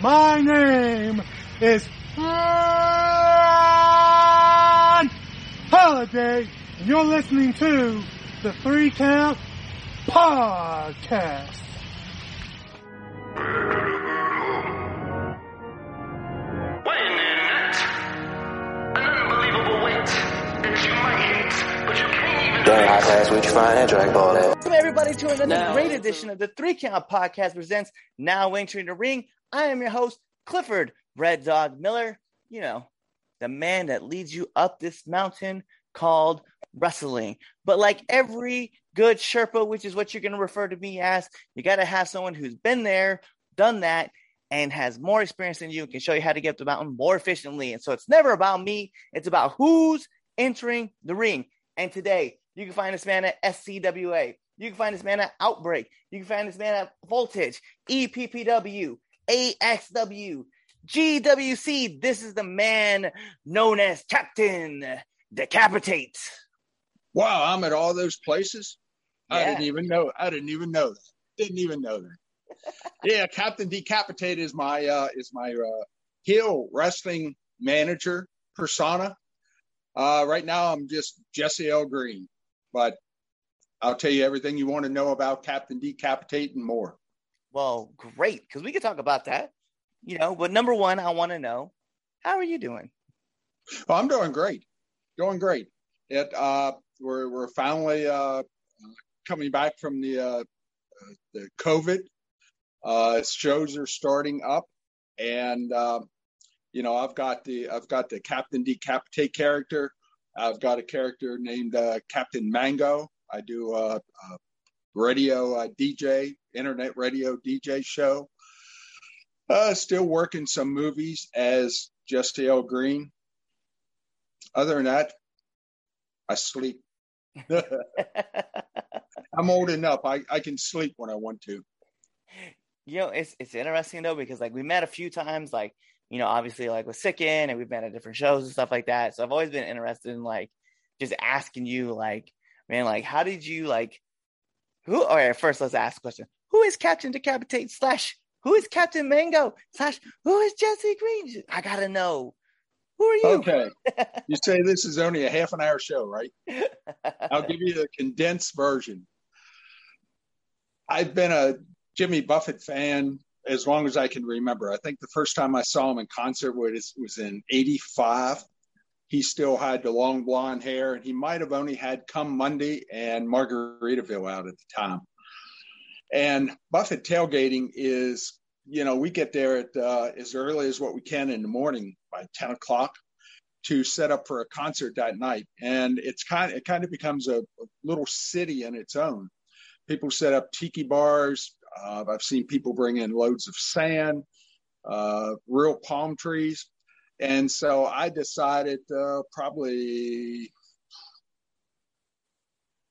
My name is Ron Holiday, and you're listening to the Three Count Podcast. When an unbelievable weight that you might hate, but you can't even During high pass, we find that drag ball at. Welcome everybody to another Now- great edition of the Three Count Podcast presents Now Entering the Ring. I am your host, Clifford Red Dog Miller. You know, the man that leads you up this mountain called wrestling. But like every good Sherpa, which is what you're going to refer to me as, you got to have someone who's been there, done that, and has more experience than you and can show you how to get up the mountain more efficiently. And so it's never about me, it's about who's entering the ring. And today, you can find this man at SCWA. You can find this man at Outbreak. You can find this man at Voltage, EPPW, AXW, GWC. This is the man known as Captain Decapitate. Wow, I'm at all those places. I didn't even know. I didn't even know that. Didn't even know that. yeah, Captain Decapitate is my uh, is my uh, heel wrestling manager persona. Uh, right now, I'm just Jesse L. Green, but I'll tell you everything you want to know about Captain Decapitate and more. Well, great, because we could talk about that. You know, but number one, I want to know how are you doing? Oh, I'm doing great, doing great. It uh, we're we're finally uh, coming back from the uh, uh, the COVID. Uh, shows are starting up, and uh, you know I've got the I've got the Captain Decapitate character. I've got a character named uh, Captain Mango. I do a, a radio uh, DJ, internet radio DJ show. Uh, still working some movies as Jesse L. Green. Other than that, I sleep. I'm old enough. I, I can sleep when I want to. you know, it's it's interesting though because like we met a few times, like you know, obviously like with Sicken, and we've been at different shows and stuff like that. So I've always been interested in like just asking you, like, man, like how did you like who? All right, first let's ask a question: Who is Captain Decapitate slash Who is Captain Mango slash Who is Jesse Green? I gotta know. Who are you? Okay. You say this is only a half an hour show, right? I'll give you the condensed version. I've been a Jimmy Buffett fan as long as I can remember. I think the first time I saw him in concert was, was in 85. He still had the long blonde hair, and he might have only had Come Monday and Margaritaville out at the time. And Buffett tailgating is, you know, we get there at uh, as early as what we can in the morning by 10 o'clock to set up for a concert that night. And it's kind of, it kind of becomes a, a little city in its own. People set up tiki bars. Uh, I've seen people bring in loads of sand, uh, real palm trees. And so I decided uh, probably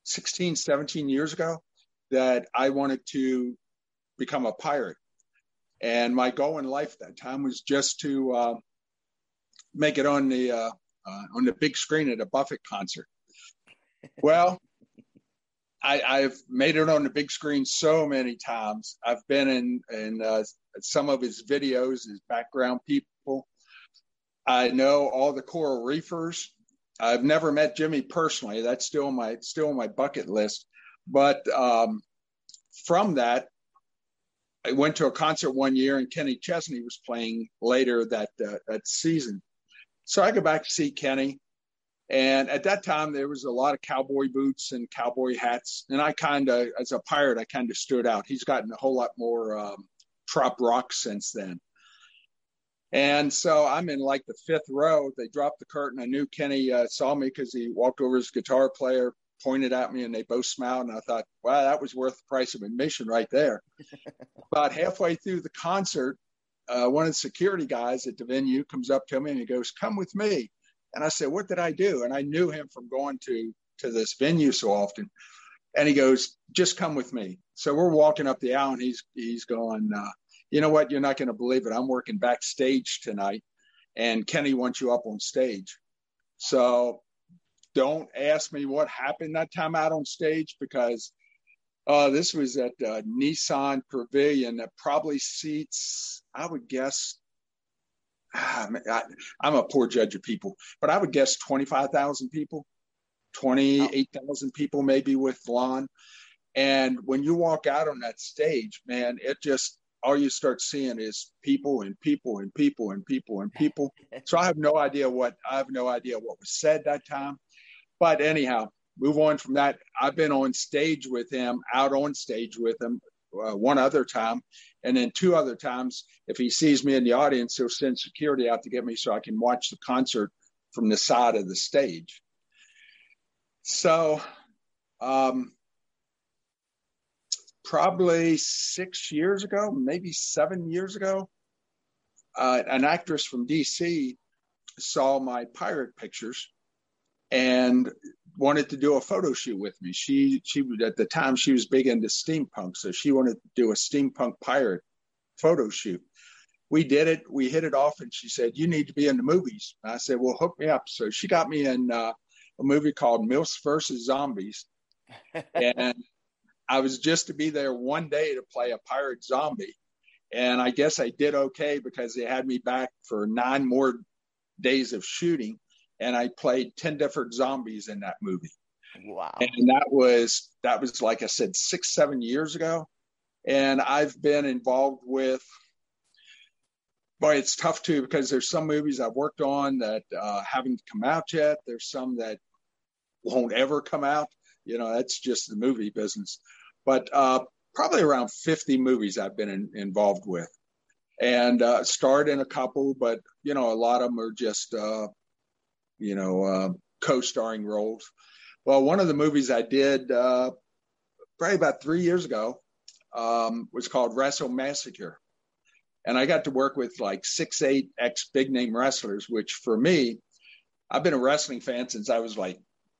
16, 17 years ago that I wanted to become a pirate. And my goal in life that time was just to uh, make it on the uh, uh, on the big screen at a Buffett concert. Well, I, I've made it on the big screen so many times. I've been in in uh, some of his videos as background people. I know all the coral reefers. I've never met Jimmy personally. That's still my still my bucket list. But um, from that, I went to a concert one year, and Kenny Chesney was playing later that uh, that season. So I go back to see Kenny, and at that time there was a lot of cowboy boots and cowboy hats, and I kind of, as a pirate, I kind of stood out. He's gotten a whole lot more um, trop rock since then. And so I'm in like the fifth row. They dropped the curtain. I knew Kenny uh, saw me because he walked over his guitar player, pointed at me, and they both smiled. And I thought, wow, that was worth the price of admission right there. About halfway through the concert, uh, one of the security guys at the venue comes up to me and he goes, "Come with me." And I said, "What did I do?" And I knew him from going to to this venue so often. And he goes, "Just come with me." So we're walking up the aisle, and he's he's going, uh, "You know what? You're not going to believe it. I'm working backstage tonight, and Kenny wants you up on stage." So don't ask me what happened that time out on stage because Uh, this was at uh, Nissan Pavilion that probably seats, I would guess, ah, I, am a poor judge of people, but I would guess 25,000 people, 28,000 people maybe with Lon. And when you walk out on that stage, man, it just, all you start seeing is people and people and people and people and people. so I have no idea what, I have no idea what was said that time. But anyhow, move on from that. I've been on stage with him, out on stage with him uh, one other time. And then two other times, if he sees me in the audience, he'll send security out to get me so I can watch the concert from the side of the stage. So, um, probably six years ago, maybe seven years ago, uh, an actress from DC saw my pirate pictures and wanted to do a photo shoot with me. She she at the time she was big into steampunk, so she wanted to do a steampunk pirate photo shoot. We did it. We hit it off, and she said, "You need to be in the movies." And I said, "Well, hook me up." So she got me in uh, a movie called Milfs versus Zombies, and I was just to be there one day to play a pirate zombie, and I guess I did okay because they had me back for nine more days of shooting. And I played 10 different zombies in that movie. Wow. And that was that was like I said 6 7 years ago. And I've been involved with boy it's tough too because there's some movies I've worked on that uh, haven't come out yet. There's some that won't ever come out you know that's just the movie business. But uh, probably around 50 movies I've been in, involved with. And uh, starred in a couple but you know a lot of them are just uh, you know, uh, co-starring roles. Well, one of the movies I did uh, probably about three years ago um, was called Wrestle Massacre, and I got to work with like six, eight ex big name wrestlers, which for me, I've been a wrestling fan since I was like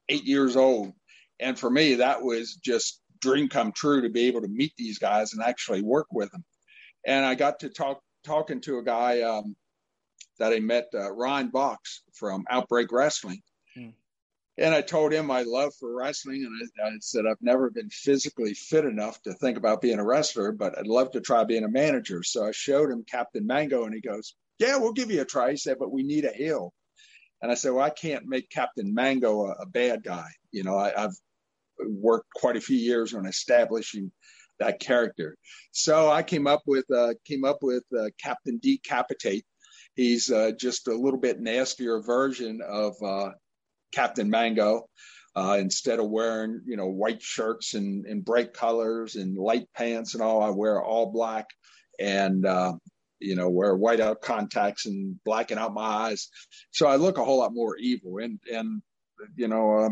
eight years old, and for me that was just dream come true to be able to meet these guys and actually work with them. And I got to talk talking to a guy um, that I met uh, Ryan Box from Outbreak Wrestling. Hmm. And I told him my love for wrestling, and I, I, said I've never been physically fit enough to think about being a wrestler, but I'd love to try being a manager. So I showed him Captain Mango, and he goes, "Yeah, we'll give you a try." He said, "But we need a heel." And I said, "Well, I can't make Captain Mango a, a bad guy. You know, I, I've worked quite a few years on establishing that character. So I came up with uh, came up with uh, Captain Decapitate, He's uh, just a little bit nastier version of uh, Captain Mango. Uh, instead of wearing, you know, white shirts and, and bright colors and light pants and all, I wear all black and, uh, you know, wear whiteout contacts and blacken out my eyes. So I look a whole lot more evil. And, and you know, uh,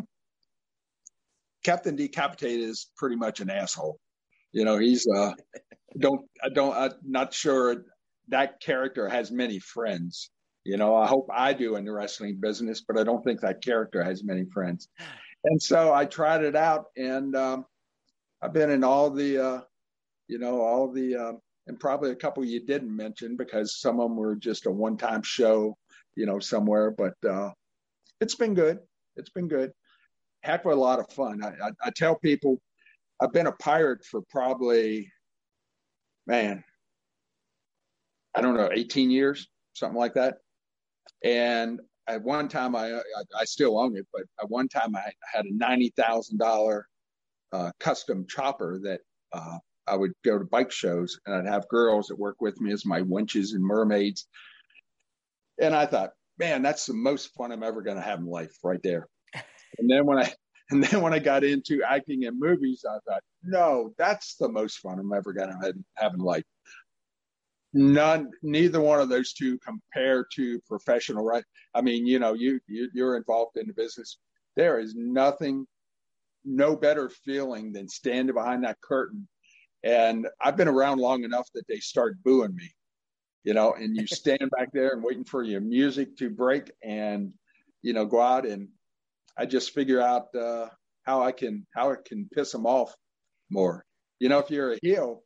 Captain Decapitate is pretty much an asshole. You know, he's, uh, don't, I don't, I'm not sure that character has many friends. You know, I hope I do in the wrestling business, but I don't think that character has many friends. And so I tried it out, and um, I've been in all the, uh, you know, all the, uh, and probably a couple you didn't mention because some of them were just a one-time show, you know, somewhere. But uh, it's been good. It's been good. Heck of a lot of fun. I, I, I tell people, I've been a pirate for probably, man, I don't know, 18 years, something like that. And at one time, I, I, I still own it, but at one time I had a $90,000 uh, custom chopper that uh, I would go to bike shows and I'd have girls that work with me as my wenches and mermaids. And I thought, man, that's the most fun I'm ever going to have in life right there. and then when I, and then when I got into acting in movies, I thought, no, that's the most fun I'm ever going to have in life none neither one of those two compare to professional right i mean you know you, you you're involved in the business there is nothing no better feeling than standing behind that curtain and i've been around long enough that they start booing me you know and you stand back there and waiting for your music to break and you know go out and i just figure out uh, how i can how it can piss them off more you know if you're a heel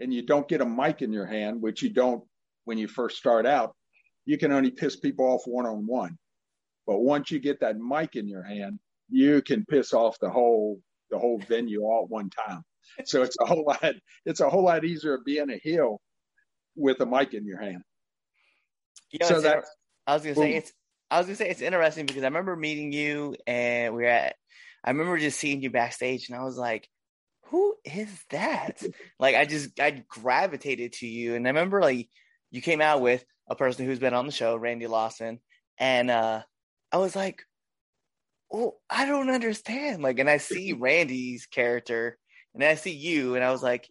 and you don't get a mic in your hand, which you don't when you first start out, you can only piss people off one on one. But once you get that mic in your hand, you can piss off the whole the whole venue all at one time. So it's a whole lot. It's a whole lot easier being a heel with a mic in your hand. You know, So that- I was gonna say it's I was gonna say it's interesting because I remember meeting you and we are at I remember just seeing you backstage and I was like, who is that? like I just I gravitated to you and I remember like you came out with a person who's been on the show, Randy Lawson, and uh I was like, Oh, I don't understand. Like and I see Randy's character and I see you and I was like,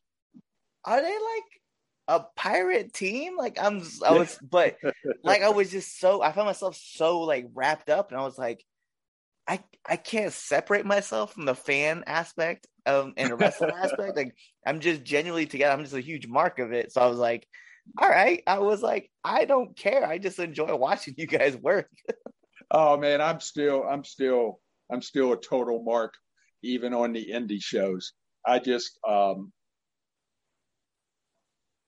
Are they like a pirate team? Like I'm I was but like I was just so I found myself so like wrapped up, and I was like, I I can't separate myself from the fan aspect of and the wrestling aspect. Like I'm just genuinely together. I'm just a huge mark of it. So I was like, all right. I was like, I don't care. I just enjoy watching you guys work. Oh man, I'm still, I'm still, I'm still a total mark, even on the indie shows. I just, um,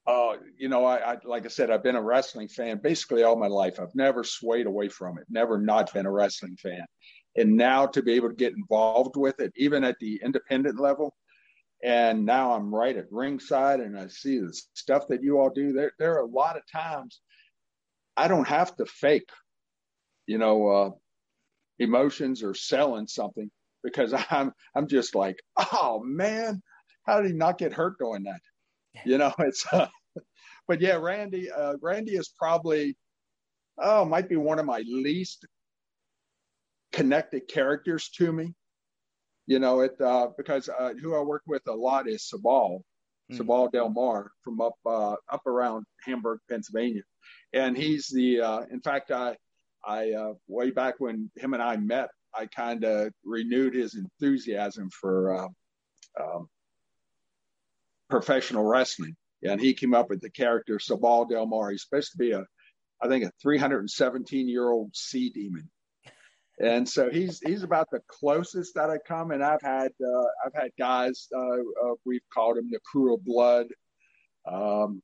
uh, you know, I, I like I said, I've been a wrestling fan basically all my life. I've never swayed away from it. Never not been a wrestling fan, and now to be able to get involved with it, even at the independent level, and now I'm right at ringside, and I see the stuff that you all do. There, there are a lot of times I don't have to fake you know, uh, emotions or selling something because I'm I'm just like, oh man, how did he not get hurt doing that? You know, it's. Uh, but yeah, Randy, uh, Randy is probably, oh, might be one of my least connected characters to me. You know, it uh, because uh, who I work with a lot is Sabal, Mm. Sabal Del Mar from up uh, up around Hamburg, Pennsylvania, and he's the. Uh, in fact, I I uh, way back when him and I met, I kind of renewed his enthusiasm for uh, um, professional wrestling, and he came up with the character Sabal Del Mar. He's supposed to be a, I think, a 317 year old sea demon, and so he's he's about the closest that I come. And I've had uh, I've had guys uh, uh, we've called him the Crew of Blood. Um,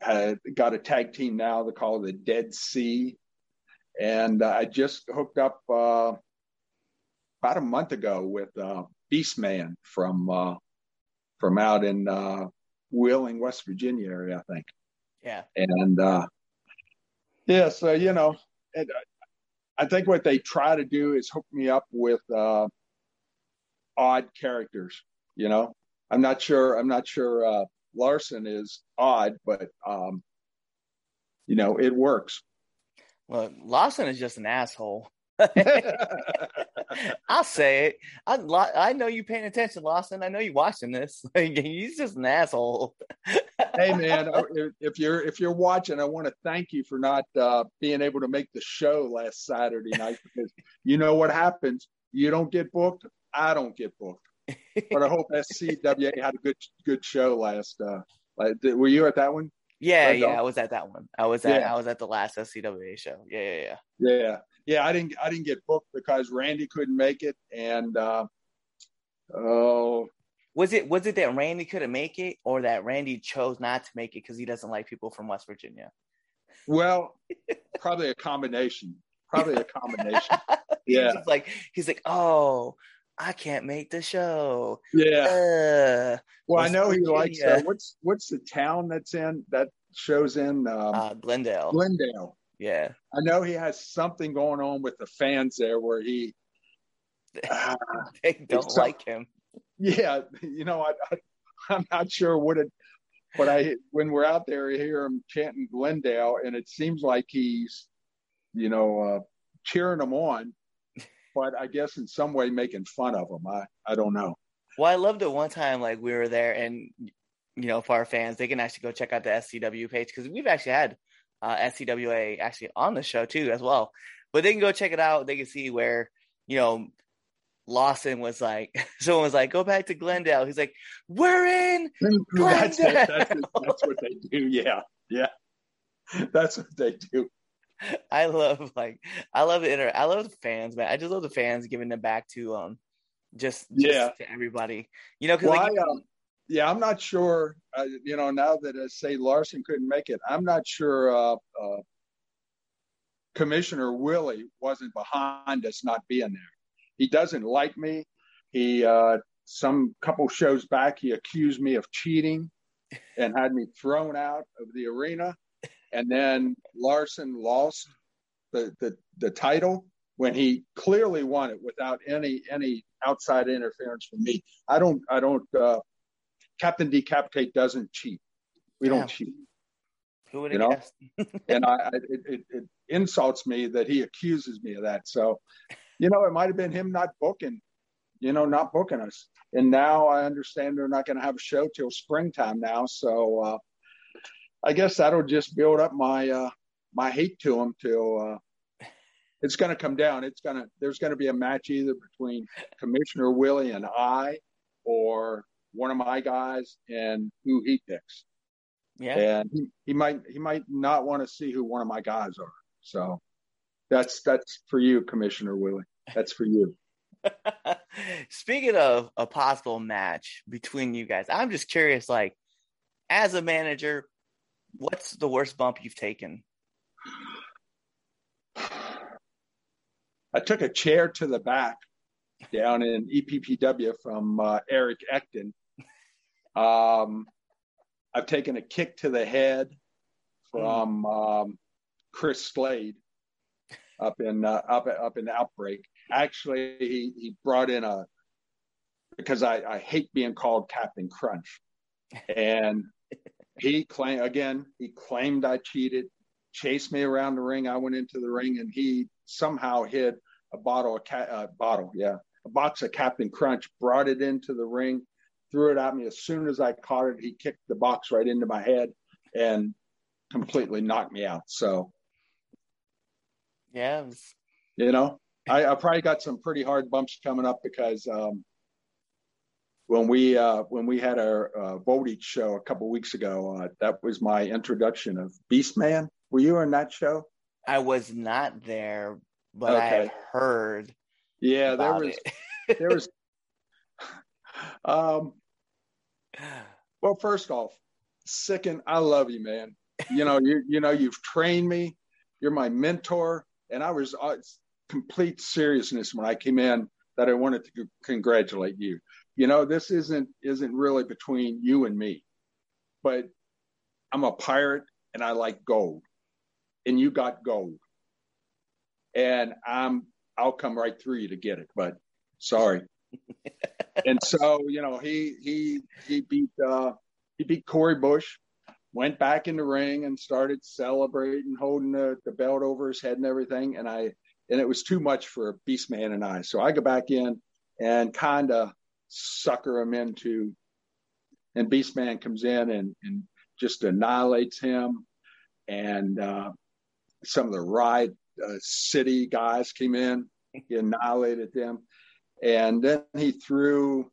had got a tag team now. They call it the Dead Sea and uh, I just hooked up uh, about a month ago with uh, Beastman from uh, from out in uh, Wheeling, West Virginia area, I think. Yeah. And uh, yeah, so you know, and uh, I think what they try to do is hook me up with uh, odd characters. You know, I'm not sure. I'm not sure uh, Lawson is odd, but um, you know, it works. Well, Lawson is just an asshole. I'll say it. I I know you paying attention, Lawson. I know you watching this. He's just an asshole. hey man, if- you're if you're watching, I want to thank you for not uh, being able to make the show last Saturday night because you know what happens. You don't get booked. I don't get booked. But I hope SCWA had a good good show last. Uh, were you at that one? Yeah, yeah. I was at that one. I was at Yeah. I was at the last SCWA show. Yeah, yeah, yeah. Yeah, yeah. I didn't I didn't get booked because Randy couldn't make it, and uh, oh Was it was it that Randy couldn't make it, or that Randy chose not to make it because he doesn't like people from West Virginia? well, probably a combination. Probably a combination. Yeah. just like he's like, oh, I can't make the show. Yeah. Uh, Well, I West know he likes uh, Virginia. what's what's the town that's in that shows in um, uh, Glendale. Glendale. Yeah. I know he has something going on with the fans there where he, uh, They don't like him. yeah, you know, I, I, I'm not sure what it, but I when we're out there, I hear him chanting Glendale, and it seems like he's, you know, uh, cheering them on, but I guess in some way making fun of them. I I don't know. Well, I loved it one time, like we were there, and you know, for our fans, they can actually go check out the SCW page because we've actually had uh, SCWA actually on the show too as well. But they can go check it out. They can see where you know Lawson was like, someone was like, "Go back to Glendale." He's like, "We're in." that's, it. that's, Glendale. that's what they do. Yeah, yeah, that's what they do. I love like I love the inter. I love the fans, man. I just love the fans giving them back to um just, just Yeah. to everybody. You know, because Well, like I, um, yeah, I'm not sure. Uh, you know, now that I say Lawson couldn't make it, I'm not sure. Uh, uh, Commissioner Willie wasn't behind us not being there. He doesn't like me. He uh, some couple shows back, he accused me of cheating and had me thrown out of the arena. And then Lawson lost the, the, the title when he clearly won it without any any outside interference from me. I don't I don't uh, Captain Decapitate doesn't cheat. We Yeah. don't cheat. Who would You have know? and I, I it, it, it insults me that he accuses me of that. So, you know, it might have been him not booking, you know, not booking us. And now I understand they're not going to have a show till springtime now. So, uh, I guess that'll just build up my uh, my hate to him till uh, it's going to come down. It's going to there's going to be a match either between Commissioner Willie and I, or one of my guys and who he picks Yeah. and he, he might he might not want to see who one of my guys are. So that's that's for you, Commissioner Willie. That's for you. Speaking of a possible match between you guys, I'm just curious, like, as a manager, what's the worst bump you've taken? I took a chair to the back down in EPPW from uh, Eric Ecton. Um, I've taken a kick to the head from um, Chris Slade up in uh, up up in Outbreak. Actually, he, he brought in a because I, I hate being called Captain Crunch, and he claimed again he claimed I cheated, chased me around the ring. I went into the ring, and he somehow hid a bottle of cat uh, bottle, yeah, a box of Captain Crunch, brought it into the ring, threw it at me. As soon as I caught it, he kicked the box right into my head and completely knocked me out. So Yeah, was- you know, I, I probably got some pretty hard bumps coming up because um, when we uh, when we had our uh, Voltage show a couple weeks ago, uh, that was my introduction of Beastman. Were you in that show? I was not there, but I have heard. Yeah, there was there was. um, well, first off, Sicken, I love you, man. You know, you you know, you've trained me. You're my mentor, and I was uh, complete seriousness when I came in that I wanted to c- congratulate you. You know, this isn't isn't really between you and me, but I'm a pirate and I like gold, and you got gold, and I'm I'll come right through you to get it, but sorry. and so you know he he he beat uh, he beat Corey Bush, went back in the ring and started celebrating, holding the, the belt over his head and everything. And I and it was too much for Beastman and I. So I go back in and kind of sucker him into, and Beastman comes in and and just annihilates him. And uh, some of the ride uh, city guys came in, he annihilated them. And then he threw,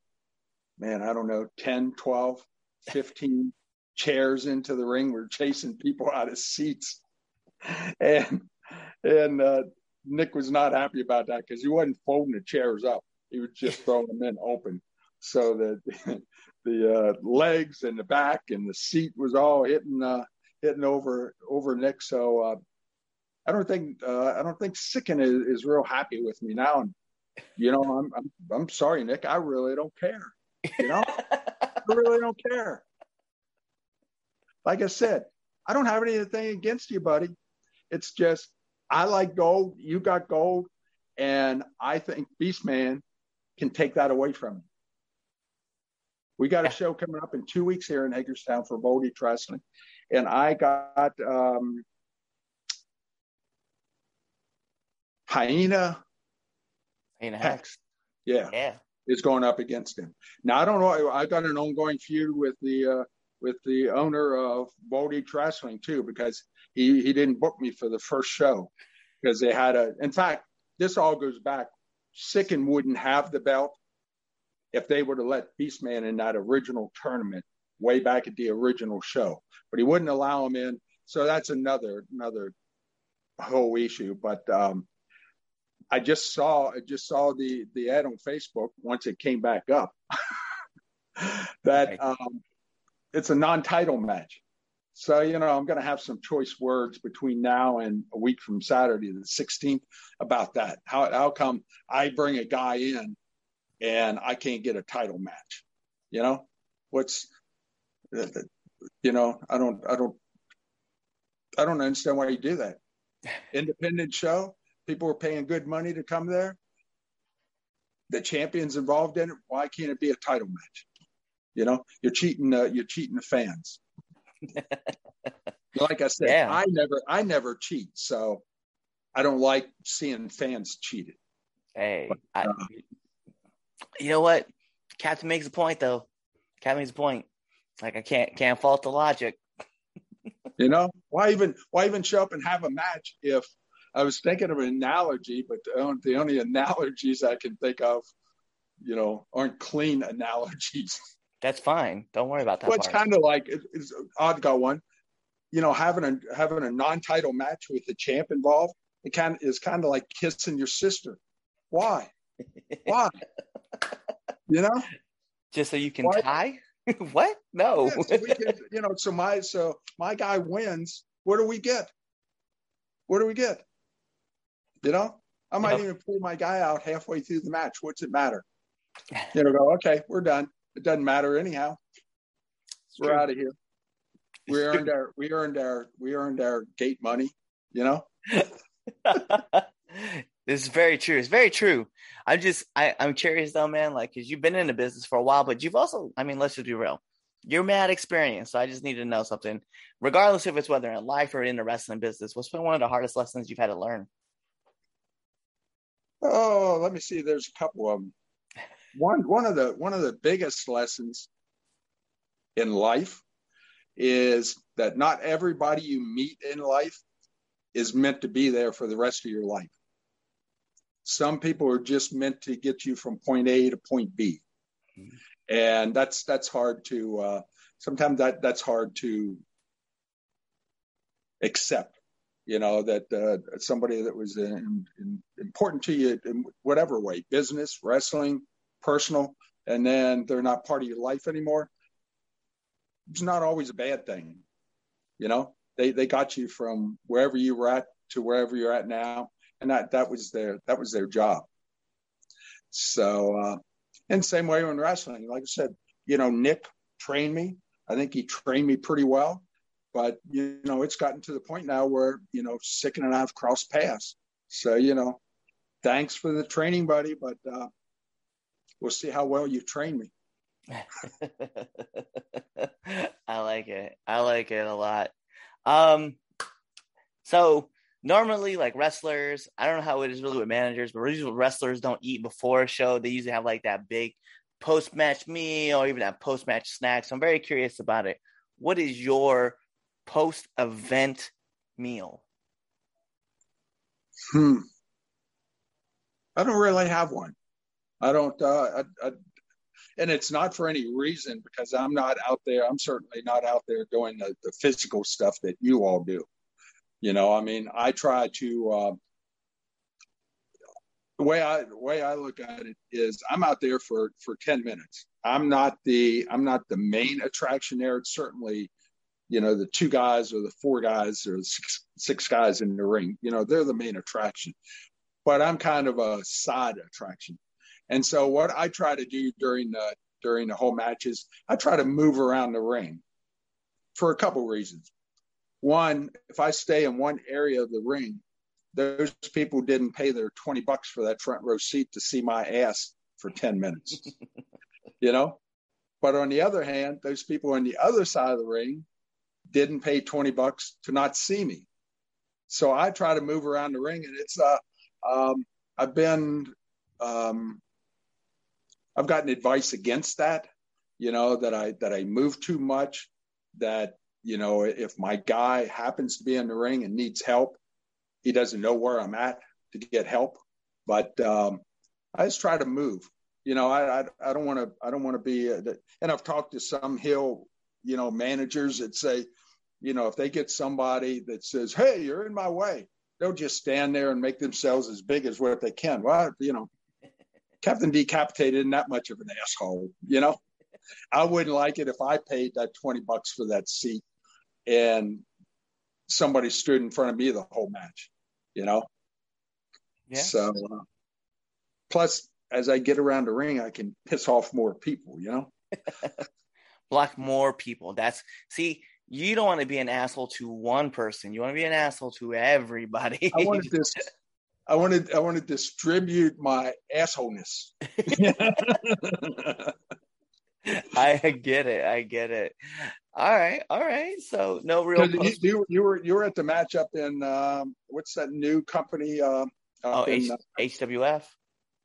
man, I don't know, 10, 12, 15 chairs into the ring. We're chasing people out of seats. And and uh, Nick was not happy about that because he wasn't folding the chairs up. He was just throwing them in open. So that the uh, legs and the back and the seat was all hitting uh, hitting over over Nick. So uh, I don't think uh, I don't think Sicken is, is real happy with me now. And you know, I'm I'm I'm sorry, Nick. I really don't care. You know, I really don't care. Like I said, I don't have anything against you, buddy. It's just I like gold. You got gold, and I think Beastman can take that away from you. We got a show coming up in two weeks here in Hagerstown for Voltage Wrestling, and I got um, Hyena Ain't a Hex. Yeah, Yeah. is going up against him. Now I don't know. I've got an ongoing feud with the uh, with the owner of Voltage Wrestling too because he he didn't book me for the first show because they had a. In fact, this all goes back. Sicken wouldn't have the belt if they would have let Beastman in that original tournament way back at the original show, but he wouldn't allow him in. So that's another another whole issue. But um, I just saw I just saw the the ad on Facebook once it came back up that um, it's a non-title match. So you know I'm going to have some choice words between now and a week from Saturday the 16th about that. How how come I bring a guy in and I can't get a title match. You know, what's, you know, I don't, I don't, I don't understand why you do that. Independent show, people are paying good money to come there. The champions involved in it. Why can't it be a title match? You know, you're cheating. Uh, you're cheating the fans. like I said, Yeah. I never, I never cheat, so I don't like seeing fans cheated. Hey, I, uh, you know what? Captain makes a point though. Captain makes a point. Like I can't can't fault the logic. You know, why even why even show up and have a match if I was thinking of an analogy, but the only, the only analogies I can think of, you know, aren't clean analogies. That's fine. Don't worry about that Well, it's kind of like it- it's odd got one. You know, having a having a non-title match with the champ involved, it kind is kind of like kissing your sister. Why? Why? You know, Just so you can Why- tie? what? No. Yeah, so can, you know, so my so my guy wins. What do we get? What do we get? You know, I might Yep. even pull my guy out halfway through the match. What's it matter? You know, go okay, we're done. It doesn't matter anyhow. We're true. out of here. We It's earned our we earned our we earned our gate money. You know, this is very true. It's very true. I'm just I, I'm curious though, man, like because you've been in the business for a while, but you've also, I mean, let's just be real. You're mad experience. So I just need to know something. Regardless if it's whether in life or in the wrestling business, what's been one of the hardest lessons you've had to learn? Oh, let me see. There's a couple of them. One one of the one of the biggest lessons in life is that not everybody you meet in life is meant to be there for the rest of your life. Some people are just meant to get you from point A to point B, and that's that's hard to. Uh, sometimes that that's hard to accept you know that uh, somebody that was in, in, important to you in whatever way business wrestling personal and then they're not part of your life anymore it's not always a bad thing you know? They they got you from wherever you were at to wherever you're at now and that that was their that was their job. So uh and same way in wrestling like i said you know nick trained me. I think he trained me pretty well but you know it's gotten to the point now where you know Sicken i've crossed paths so you know thanks for the training buddy but uh we'll see how well you train me I like it. I like it a lot. Um, so normally, like wrestlers, I don't know how it is really with managers, but usually wrestlers don't eat before a show. They usually have like that big post match meal or even that post match snack. So I'm very curious about it. What is your post event meal? hmm. I don't really have one. I don't uh I, I, and it's not for any reason because i'm not out there. I'm certainly not out there doing the, the physical stuff that you all do. You know i mean i try to uh the way i the way i look at it is i'm out there for for 10 minutes. I'm not the i'm not the main attraction there. It's certainly you know the two guys or the four guys or the six, six guys in the ring you know they're the main attraction. But i'm kind of a side attraction. And so what i try to do during the during the whole matches i try to move around the ring for a couple reasons. One if i stay in one area of the ring those people didn't pay their 20 bucks for that front row seat to see my ass for 10 minutes you know? But on the other hand those people on the other side of the ring didn't pay 20 bucks to not see me. So I try to move around the ring and it's, uh, um, I've been, um, I've gotten advice against that, you know, that I, that I move too much, that, you know, if my guy happens to be in the ring and needs help, he doesn't know where I'm at to get help. But, um, I just try to move, you know, I, I, don't want to, I don't want to be, uh, and I've talked to some heel you know, managers that say, you know, if they get somebody that says, "Hey, you're in my way," they'll just stand there and make themselves as big as what they can. Well, you know, Captain Decapitated isn't that much of an asshole, you know. I wouldn't like it if I paid that twenty bucks for that seat and somebody stood in front of me the whole match, you know. Yeah. So, uh, plus, as I get around the ring, I can piss off more people. You know. Block more people. That's see. You don't want to be an asshole to one person. You want to be an asshole to everybody. I want to I want to I want to distribute my assholeness. I get it. I get it. All right. All right. So no real. you, you, you were you were at the matchup in um, what's that new company? Uh, oh, in, H- uh, HWF.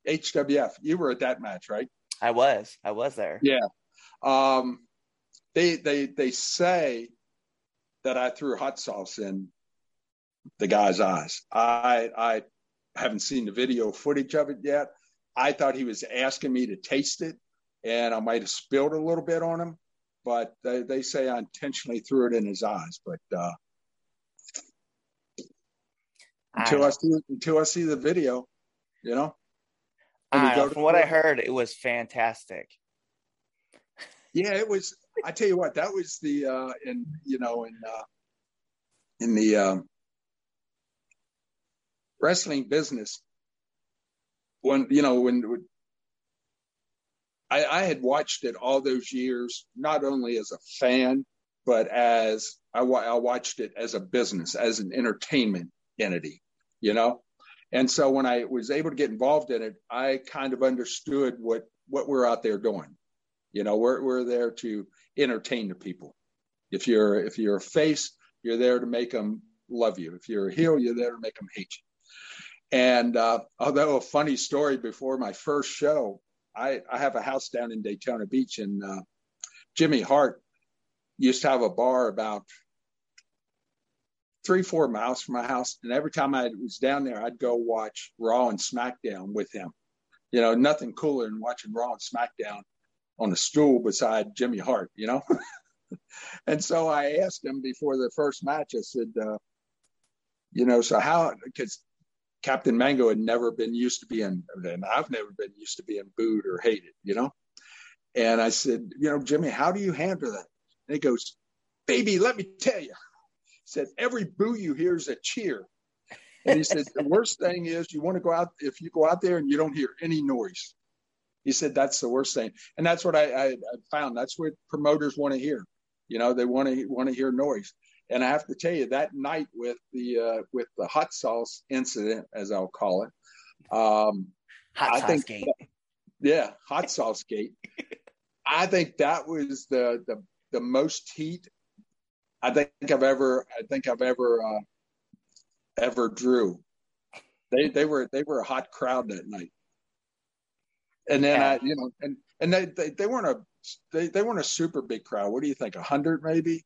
HWF. You were at that match, right? I was. I was there. Yeah. Um, they they they say that I threw hot sauce in the guy's eyes. I I haven't seen the video footage of it yet. I thought he was asking me to taste it, and I might have spilled a little bit on him. But they, they say I intentionally threw it in his eyes. But uh, until I, I, see until I see the video, you know. I When you don't go know. to- From what I heard, it was fantastic. Yeah, it was. I tell you what, that was the uh, in you know in uh, in the um, wrestling business when you know when, when I, I had watched it all those years, not only as a fan, but as I, I watched it as a business, as an entertainment entity, you know. And so when I was able to get involved in it, I kind of understood what what we're out there doing. You know, we're we're there to entertain the people. If you're if you're a face, you're there to make them love you. If you're a heel, you're there to make them hate you. And uh, although a funny story, before my first show, I, I have a house down in Daytona Beach, and uh, Jimmy Hart used to have a bar about three, four miles from my house. And every time I was down there, I'd go watch Raw and SmackDown with him. You know, nothing cooler than watching Raw and SmackDown on a stool beside Jimmy Hart, you know? and so I asked him before the first match, I said, uh, you know, so how, because Captain Mango had never been used to being, and I've never been used to being booed or hated, you know? And I said, you know, Jimmy, how do you handle that? And he goes, baby, let me tell you. He said, every boo you hear is a cheer. And he said, the worst thing is you want to go out, if you go out there and you don't hear any noise. He said, that's the worst thing. And that's what I, I, I found. That's what promoters want to hear. You know, they want to want to hear noise. And I have to tell you, that night with the uh, with the hot sauce incident, as I'll call it, um, Hot I sauce think- gate. yeah, hot sauce gate. I think that was the the the most heat I think I've ever I think I've ever uh, ever drew. They they were they were a hot crowd that night. And then Yeah. I you know and and they they, they weren't a they, they weren't a super big crowd. What do you think? A hundred maybe?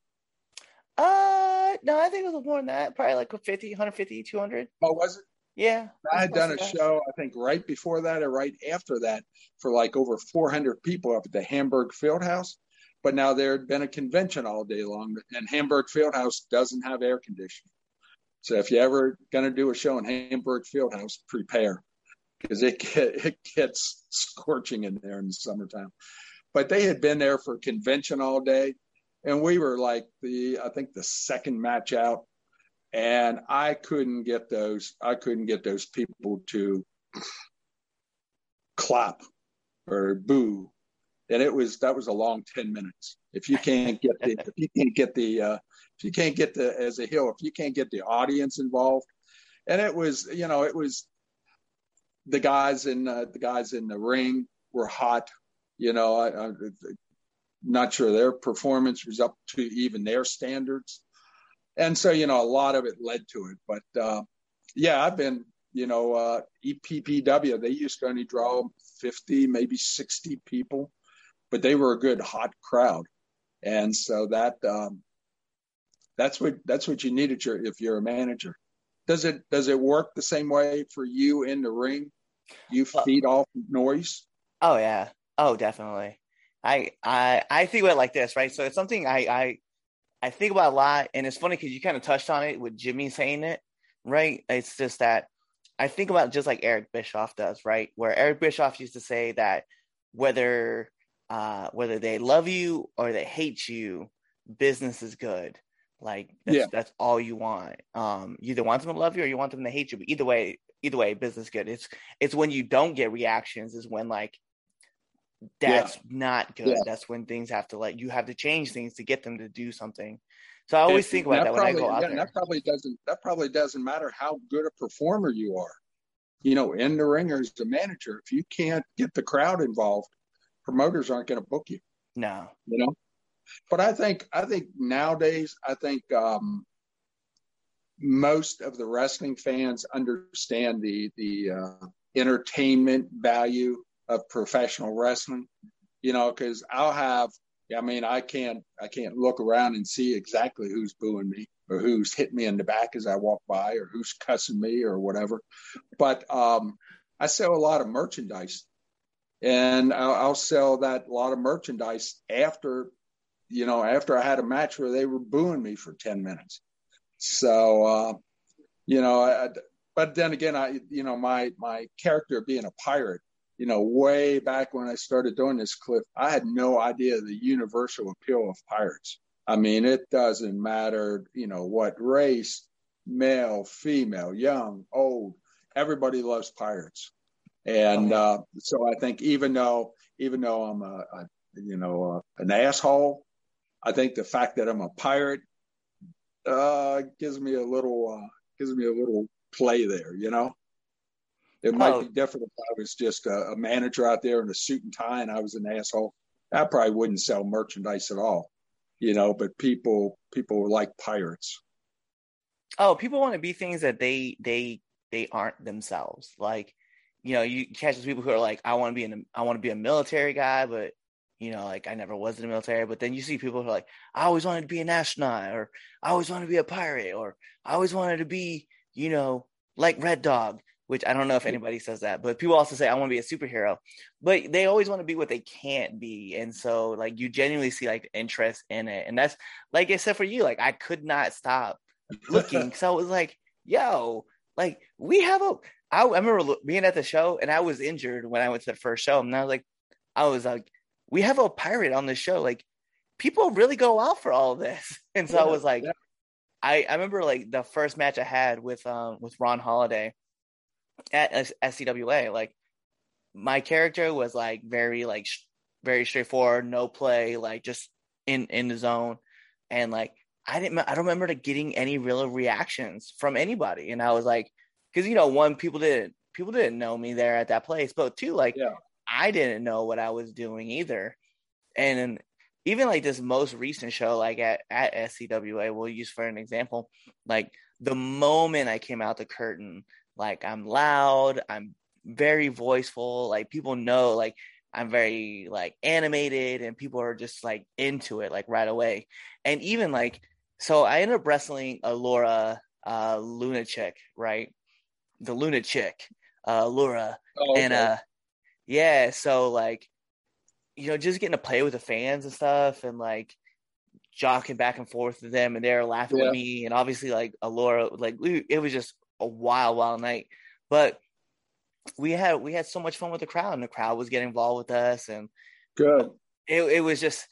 Uh, no, I think it was more than that. Probably like 50, 150, 200. Oh, was it? Yeah. I had done a that. show, I think, right before that or right after that for like over 400 people up at the Hamburg Fieldhouse. But now there had been a convention all day long, and Hamburg Fieldhouse doesn't have air conditioning. So if you're ever going to do a show in Hamburg Fieldhouse, prepare because it, get, it gets scorching in there in the summertime. But they had been there for convention all day, and we were like the I think the second match out and I couldn't get those I couldn't get those people to clap or boo. And it was that was a long 10 minutes. If you can't get the if you can't get the uh if you can't get the as a heel, if you can't get the audience involved. And it was, you know, it was the guys in uh, the guys in the ring were hot. You know, I, I'm not sure their performance was up to even their standards and so you know a lot of it led to it but uh, yeah i've been you know uh, eppw they used to only draw 50 maybe 60 people but they were a good hot crowd and so that um, that's what that's what you need if you're a manager does it does it work the same way for you in the ring you Well- feed off noise Oh yeah. Oh, definitely. I I I think about it like this, right? So it's something I I I think about a lot, and it's funny because you kind of touched on it with Jimmy saying it, right? It's just that I think about just like Eric Bischoff does, right? Where Eric Bischoff used to say that whether uh whether they love you or they hate you, business is good, Like that's, Yeah. that's all you want. Um, you either want them to love you or you want them to hate you. But either way, either way, business good. It's it's when you don't get reactions is when like that's not good. Yeah. That's when things have to like you have to change things to get them to do something. So I always think about that, when I go out yeah, there. That probably doesn't. That probably doesn't matter how good a performer you are. You know, in the ring or as a manager, if you can't get the crowd involved, promoters aren't going to book you. No. You know, but I think I think nowadays I think um, most of the wrestling fans understand the the uh, entertainment value of professional wrestling. You know, because I'll have. I mean, I can't I can't look around and see exactly who's booing me or who's hitting me in the back as I walk by or who's cussing me or whatever. But um, I sell a lot of merchandise, and I'll, I'll sell that lot of merchandise after, you know, after I had a match where they were booing me for ten minutes. So, uh, you know, I, but then again, I, you know, my my character being a pirate, you know, way back when I started doing this, Cliff, I had no idea the universal appeal of pirates. I mean, it doesn't matter, you know, what race, male, female, young, old, everybody loves pirates. And uh, so I think even though even though I'm a, a you know uh, an asshole, I think the fact that I'm a pirate uh, gives me a little uh, gives me a little play there. You know, it might Oh. be different if I was just a, a manager out there in a suit and tie and I was an asshole. I probably wouldn't sell merchandise at all. You know, but people people like pirates. Oh, people want to be things that they they they aren't themselves. Like, you know, you catch those people who are like, I want to be in, I want to be a military guy, but you know, like I never was in the military. But then you see people who are like, I always wanted to be an astronaut, or I always wanted to be a pirate, or I always wanted to be, you know, like Red Dog. Which I don't know if anybody says that, but people also say I want to be a superhero. But they always want to be what they can't be, and so like you genuinely see like interest in it, and that's like I said for you, like I could not stop looking so I was like, yo, like we have a. I, I remember being at the show and I was injured when I went to the first show, and I was like, I was like, we have a pirate on the show. Like, people really go out for all this, and so I was like, yeah. I I remember like the first match I had with um with Ron Holiday at SCWA, like my character was like very like sh- very straightforward, no play, like just in in the zone, and like I didn't I don't remember getting any real reactions from anybody, and I was like, because you know, one people didn't people didn't know me there at that place, but two like Yeah. I didn't know what I was doing either, and even like this most recent show, like at at SCWA, we'll use for an example, like the moment I came out the curtain, like I'm loud, I'm very voiceful, like people know, like I'm very like animated, and people are just like into it like right away, and even like so I ended up wrestling a Laura uh Luna chick, right? The Luna chick, uh Laura, Oh, and uh yeah so like you know just getting to play with the fans and stuff and like jocking back and forth with them and they're laughing Yeah. with me and obviously like Alora like we, it was just a wild wild night but we had we had so much fun with the crowd and the crowd was getting involved with us and good. it, it was just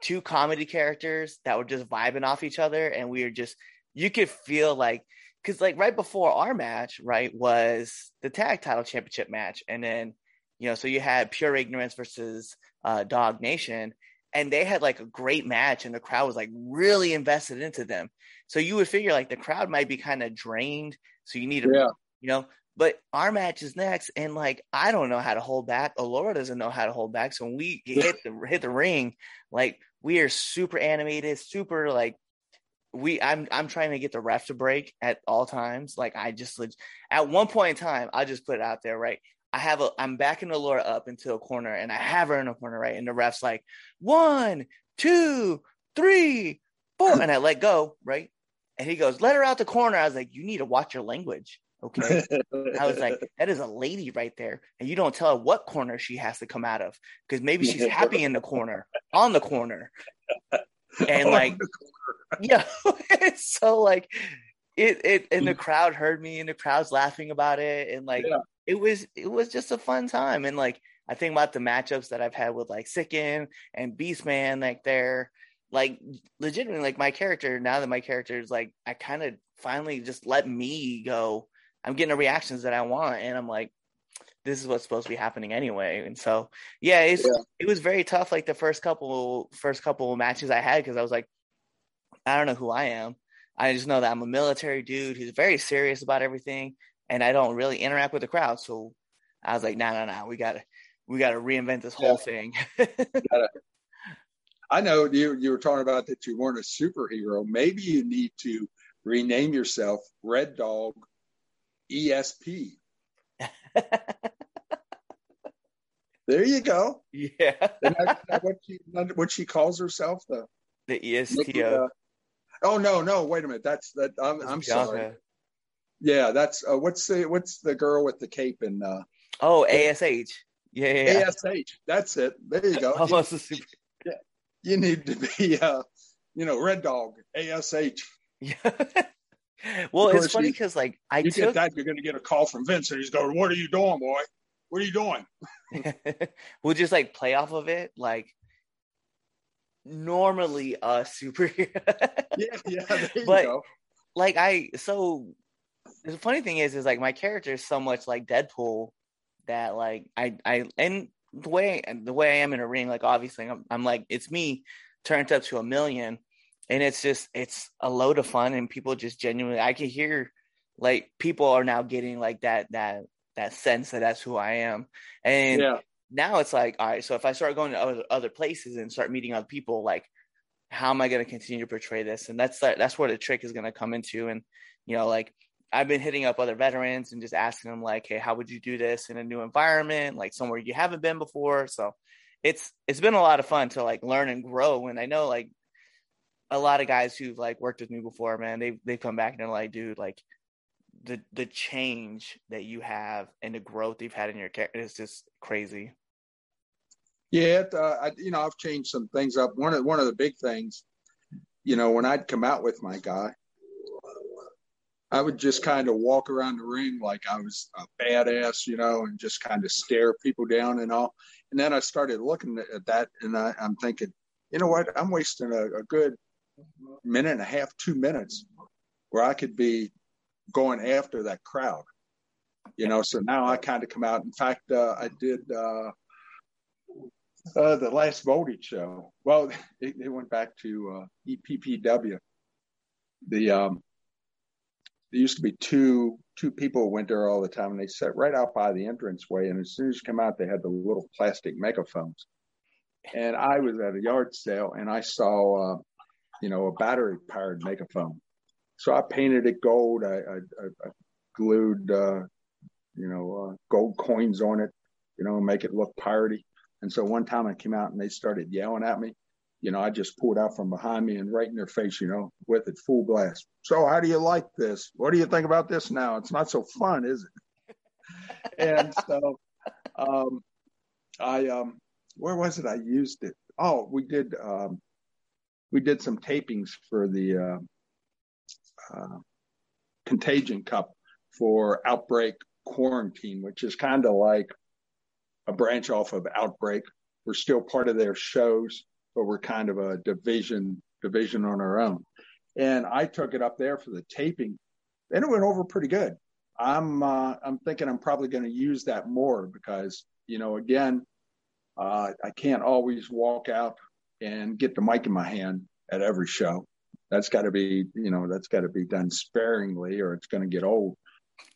two comedy characters that were just vibing off each other and we were just you could feel like because like right before our match right was the tag title championship match and then you know so you had pure ignorance versus uh dog nation and they had like a great match and the crowd was like really invested into them. So you would figure like the crowd might be kind of drained so you need to Yeah. you know but our match is next and like i don't know how to hold back. Alora doesn't know how to hold back so when we hit the hit the ring like we are super animated super like we i'm i'm trying to get the ref to break at all times. Like i just at one point in time i just put it out there right i have a i'm backing alora up into a corner and i have her in a corner right and the ref's like one two three four and i let go right and he goes let her out the corner i was like you need to watch your language okay I was like, that is a lady right there. And you don't tell her what corner she has to come out of because maybe she's happy in the corner, on the corner. And like, yeah. so like, it, it, and the crowd heard me and the crowd's laughing about it. And like, Yeah. It was, it was just a fun time. And like, I think about the matchups that I've had with like Sicken and Beastman, like they're, like legitimately like my character now that my character is like I kind of finally just let me go. I'm getting the reactions that I want, and I'm like, this is what's supposed to be happening anyway. And so yeah, it's Yeah. it was very tough. Like the first couple first couple matches I had because I was like, I don't know who I am. I just know that I'm a military dude who's very serious about everything, and I don't really interact with the crowd. So I was like, no, no, no, we gotta we gotta reinvent this whole thing. I know you you were talking about that you weren't a superhero. Maybe you need to rename yourself Red Dog ESP. There you go. yeah, that- that what she what she calls herself? The the Nikki, ESTO. uh, oh no no wait a minute that's that I'm, I'm sorry. Yeah that's uh, what's the what's the girl with the cape and uh, Oh, ASH. Yeah, yeah, yeah. ASH that's it there you go Almost a super. you need to be uh you know Red Dog ASH Yeah. well, it's funny because like I you took get that you're going to get a call from Vince and he's going what are you doing boy what are you doing we'll just like play off of it like normally a superhero yeah yeah there you But- go like i so the funny thing is is like my character is so much like deadpool that like i i and the way the way i am in a ring like obviously i'm, I'm like it's me turned up to a million and it's just it's a load of fun and people just genuinely i can hear like people are now getting like that that that sense that that's who i am and yeah now it's like, all right, so if I start going to other, other places and start meeting other people, like, how am I going to continue to portray this? And that's that's where the trick is going to come into. And you know, like I've been hitting up other veterans and just asking them, like, hey, how would you do this in a new environment, like somewhere you haven't been before? So it's it's been a lot of fun to like learn and grow. And I know like a lot of guys who've like worked with me before, man, they they come back and they're like, dude, like the the change that you have and the growth you've had in your character is just crazy. Yeah, uh, I, you know, I've changed some things up. One of one of the big things, you know, when I'd come out with my guy, I would just kind of walk around the ring like I was a badass, you know, and just kind of stare people down and all. And then I started looking at that, and I, I'm thinking, you know what? I'm wasting a, a good minute and a half, two minutes, where I could be going after that crowd. You know, so now I kind of come out. In fact, uh, I did. Uh, uh, the last voltage show. Well, it, it went back to uh, EPPW. The um, there used to be two two people went there all the time, and they sat right out by the entranceway. And as soon as you come out, they had the little plastic megaphones. And I was at a yard sale, and I saw, uh, you know, a battery powered megaphone. So I painted it gold. I, I, I, glued, uh, you know, uh, gold coins on it, you know, make it look piratey. And so one time I came out and they started yelling at me. You know, I just pulled out from behind me and right in their face, you know, with it full blast. So how do you like this? What do you think about this now? It's not so fun, is it? and so um I um where was it I used it? Oh, we did um we did some tapings for the uh, uh Contagion Cup for Outbreak Quarantine, which is kind of like a branch off of Outbreak. We're still part of their shows, but we're kind of a division division on our own. And I took it up there for the taping, and it went over pretty good. I'm uh, I'm thinking I'm probably going to use that more because you know again, uh, I can't always walk out and get the mic in my hand at every show. That's got to be you know that's got to be done sparingly, or it's going to get old.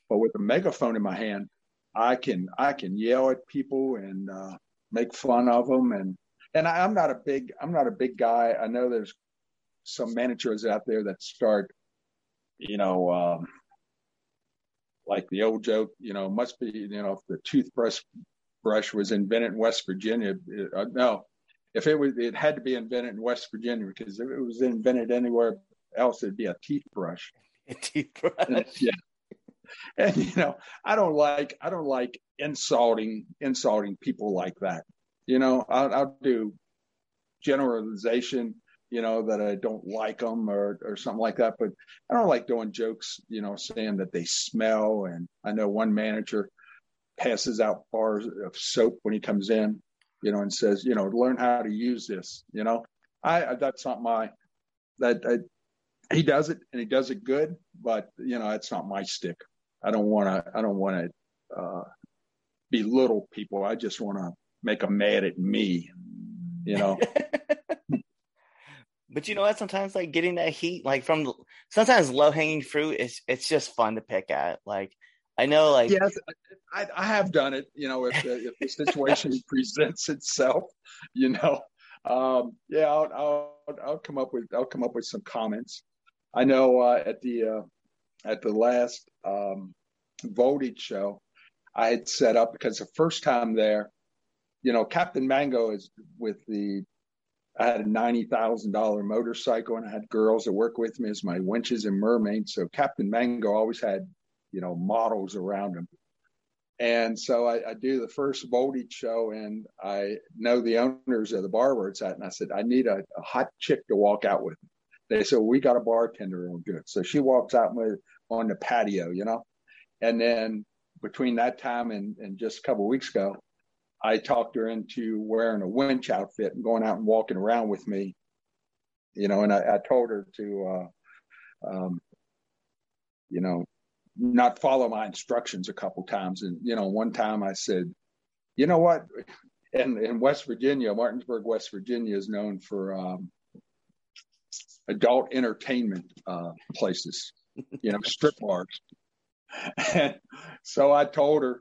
But with a megaphone in my hand, I can I can yell at people and uh, make fun of them and and I, I'm not a big I'm not a big guy. I know there's some managers out there that start, you know, um, like the old joke, you know, must be you know if the toothbrush brush was invented in West Virginia, it, uh, no, if it was it had to be invented in West Virginia because if it was invented anywhere else, it'd be a teeth brush. Teeth brush. yeah and you know i don't like i don't like insulting insulting people like that you know i'll, I'll do generalization you know that i don't like them or or something like that but i don't like doing jokes you know saying that they smell and i know one manager passes out bars of soap when he comes in you know and says you know learn how to use this you know I that's not my that I, he does it and he does it good, but you know that's not my stick. I don't want to. I don't want to uh, belittle people. I just want to make them mad at me. You know. but you know what? Sometimes like getting that heat, like from sometimes low hanging fruit, is it's just fun to pick at. Like I know, like yes, I, I have done it. You know, if the, if the situation presents itself, you know, um, yeah, I'll, I'll I'll come up with I'll come up with some comments. I know uh, at the uh, at the last um, voltage show, I had set up because the first time there, you know, Captain Mango is with the. I had a ninety thousand dollar motorcycle, and I had girls that work with me as my winches and mermaids. So Captain Mango always had, you know, models around him. And so I, I, do the first voltage show, and I know the owners of the bar where it's at, and I said I need a, a hot chick to walk out with. They said we got a bartender on good, so she walks out with on the patio, you know. And then between that time and, and just a couple weeks ago, I talked her into wearing a winch outfit and going out and walking around with me, you know. And I, I told her to, uh, um, you know, not follow my instructions a couple times. And, you know, one time I said, you know what? In, in West Virginia, Martinsburg, West Virginia is known for um, adult entertainment uh, places, you know, strip bars. And so I told her,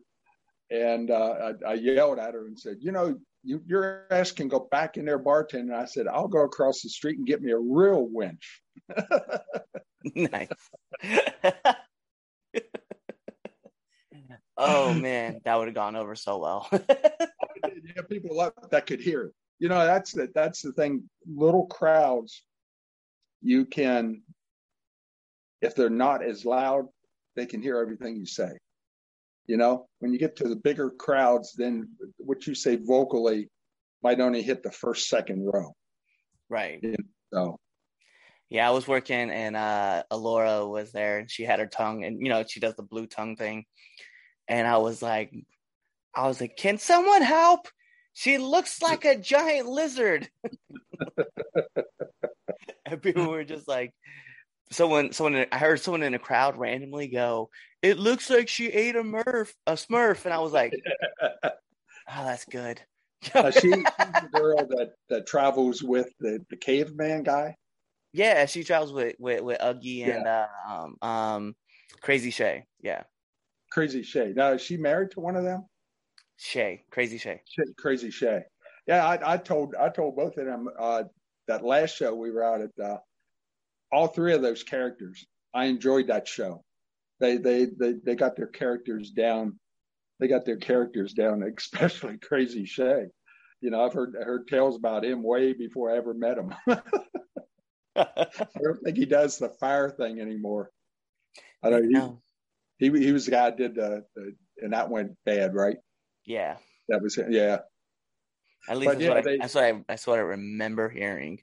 and uh, I, I, yelled at her and said, you know, you, your ass can go back in there bartending. And I said, I'll go across the street and get me a real winch. nice. oh man, that would have gone over so well. yeah, people that could hear it. You know, that's the that's the thing. Little crowds, you can, if they're not as loud, they can hear everything you say. You know, when you get to the bigger crowds, then what you say vocally might only hit the first second row. Right. You know, so yeah, I was working and uh Alora was there and she had her tongue and you know, she does the blue tongue thing. And I was like I was like, Can someone help? She looks like a giant lizard. and people were just like someone someone I heard someone in a crowd randomly go, It looks like she ate a Murph a smurf. And I was like, Oh, that's good. uh, she, she's the girl that, that travels with the, the caveman guy. Yeah, she travels with with with Uggy and yeah. uh, um um Crazy Shay. Yeah. Crazy Shay. Now is she married to one of them? Shay, Crazy Shay. Shay Crazy Shay. Yeah, I, I told I told both of them uh, that last show we were out at. All three of those characters, I enjoyed that show. They they they they got their characters down. They got their characters down, especially Crazy Shay. You know, I've heard heard tales about him way before I ever met him. I don't think he does the fire thing anymore. I don't. know. He, he he was the guy that did the, the and that went bad, right? Yeah. That was it. Yeah. At least that's, yeah, what I, they, that's, what I, that's what I remember hearing.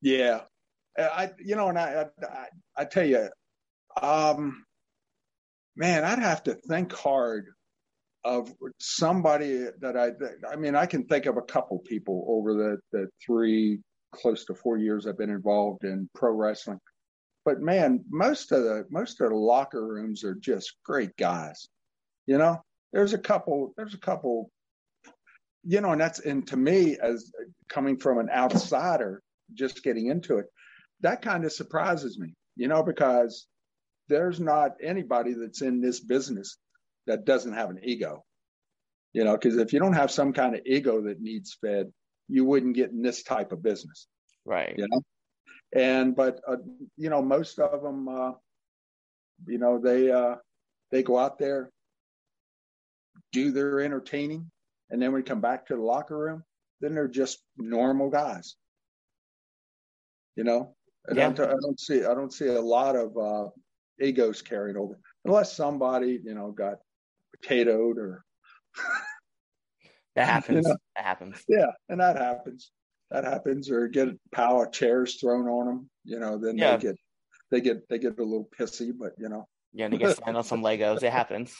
Yeah, I you know, and I I, I tell you, um, man, I'd have to think hard of somebody that I I mean I can think of a couple people over the the three close to four years I've been involved in pro wrestling. But man, most of the most of the locker rooms are just great guys. You know, there's a couple. There's a couple. You know, and that's and to me, as coming from an outsider, just getting into it, that kind of surprises me. You know, because there's not anybody that's in this business that doesn't have an ego. You know, because if you don't have some kind of ego that needs fed, you wouldn't get in this type of business. Right. You know, and but uh, you know most of them, uh, you know they uh, they go out there, do their entertaining, and then when we come back to the locker room, then they're just normal guys. You know, and yeah. I, don't, I don't see I don't see a lot of uh, egos carried over unless somebody you know got potatoed or That happens. You know? That happens. Yeah, and that happens. That happens, or get a pile of chairs thrown on them. You know, then yeah. they get they get they get a little pissy, but you know. Yeah, and they get stand on some Legos. It happens.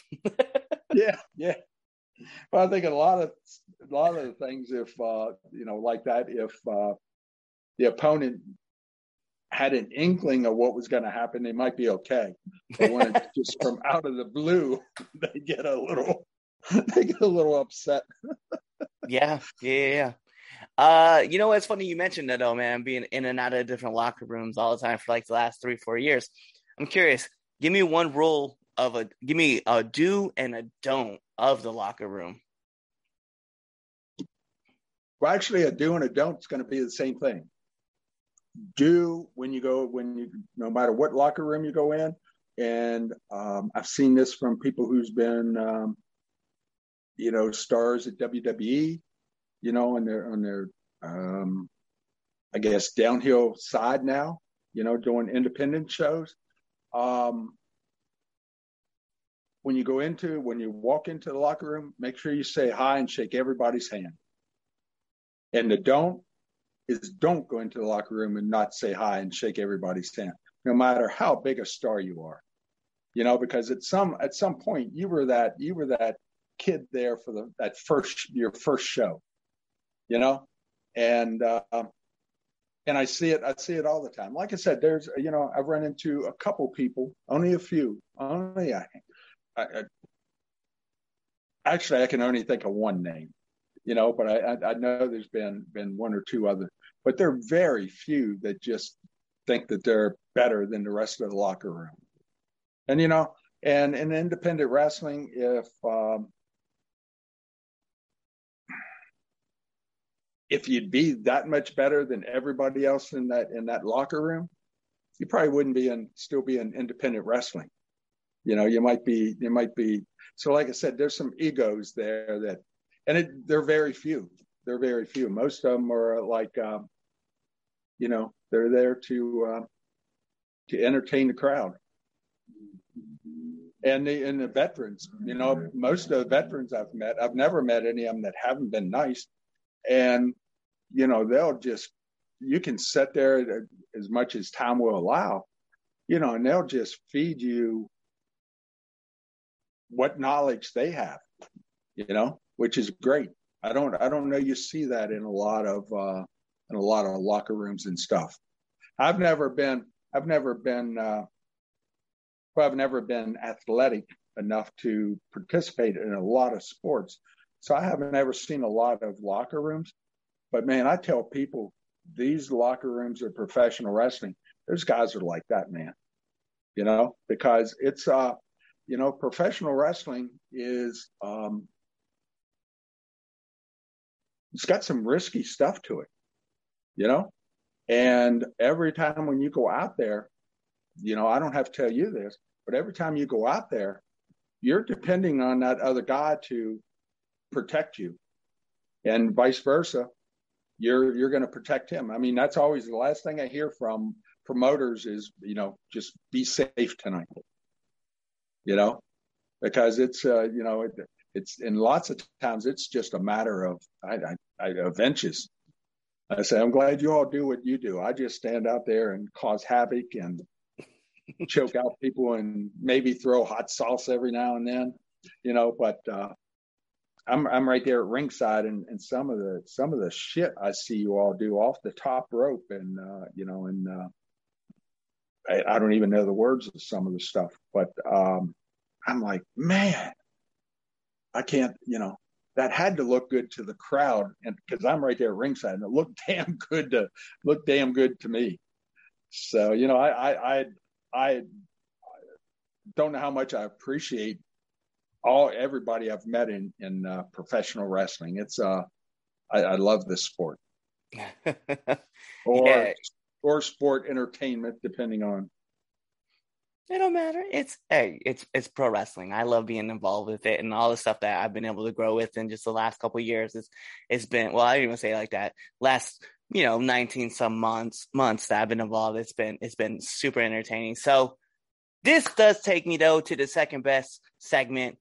yeah, yeah. Well, I think a lot of a lot of the things, if uh, you know, like that, if uh, the opponent had an inkling of what was going to happen, they might be okay. But when it's just from out of the blue, they get a little they get a little upset. yeah, yeah, yeah. Uh, you know, it's funny you mentioned that, though, man, being in and out of different locker rooms all the time for like the last three, four years. I'm curious. Give me one rule of a. Give me a do and a don't of the locker room. Well, actually, a do and a don't is going to be the same thing. Do when you go when you no matter what locker room you go in, and um, I've seen this from people who's been um, you know stars at WWE, you know, on their on their um, I guess downhill side now, you know, doing independent shows. Um, when you go into when you walk into the locker room, make sure you say hi and shake everybody's hand. And the don't is don't go into the locker room and not say hi and shake everybody's hand, no matter how big a star you are. You know, because at some at some point you were that you were that kid there for the that first your first show. You know, and uh, and I see it I see it all the time. Like I said, there's you know I've run into a couple people, only a few, only I, I, I actually I can only think of one name you know, but I, I know there's been been one or two other, but there are very few that just think that they're better than the rest of the locker room. And you know, and in independent wrestling, if um, if you'd be that much better than everybody else in that in that locker room, you probably wouldn't be in still be in independent wrestling. You know, you might be you might be so like I said, there's some egos there that and it, they're very few. They're very few. Most of them are like, um, you know, they're there to uh, to entertain the crowd. And the and the veterans, you know, most of the veterans I've met, I've never met any of them that haven't been nice. And you know, they'll just you can sit there as much as time will allow, you know, and they'll just feed you what knowledge they have, you know, which is great. I don't I don't know you see that in a lot of uh, in a lot of locker rooms and stuff. I've never been I've never been uh, well, I've never been athletic enough to participate in a lot of sports, so I haven't ever seen a lot of locker rooms. But man, I tell people these locker rooms are professional wrestling. There's guys that are like that, man. You know, because it's uh, you know, professional wrestling is um, it's got some risky stuff to it, you know? And every time when you go out there, you know, I don't have to tell you this, but every time you go out there, you're depending on that other guy to protect you. And vice versa, you're you're going to protect him. I mean, that's always the last thing I hear from promoters is, you know, just be safe tonight. You know, because it's uh, you know, it, it's in lots of times it's just a matter of I, I, I, of inches. I say, I'm glad you all do what you do. I just stand out there and cause havoc and choke out people and maybe throw hot sauce every now and then, you know. But uh, I'm I'm right there at ringside, and, and some of the some of the shit I see you all do off the top rope, and uh, you know, and uh, I, I don't even know the words of some of the stuff, but um, I'm like, man, I can't, you know, that had to look good to the crowd, and because I'm right there ringside, and it looked damn good to look damn good to me. So you know, I I I, I don't know how much I appreciate all everybody I've met in in uh, professional wrestling. It's uh, I, I love this sport, or yeah. or sport entertainment, depending on it don't matter. It's hey, it's it's pro wrestling. I love being involved with it and all the stuff that I've been able to grow with in just the last couple years. It's it's been well, I didn't even say like that. Last you know, nineteen some months months that I've been involved. It's been it's been super entertaining. So this does take me though to the second best segment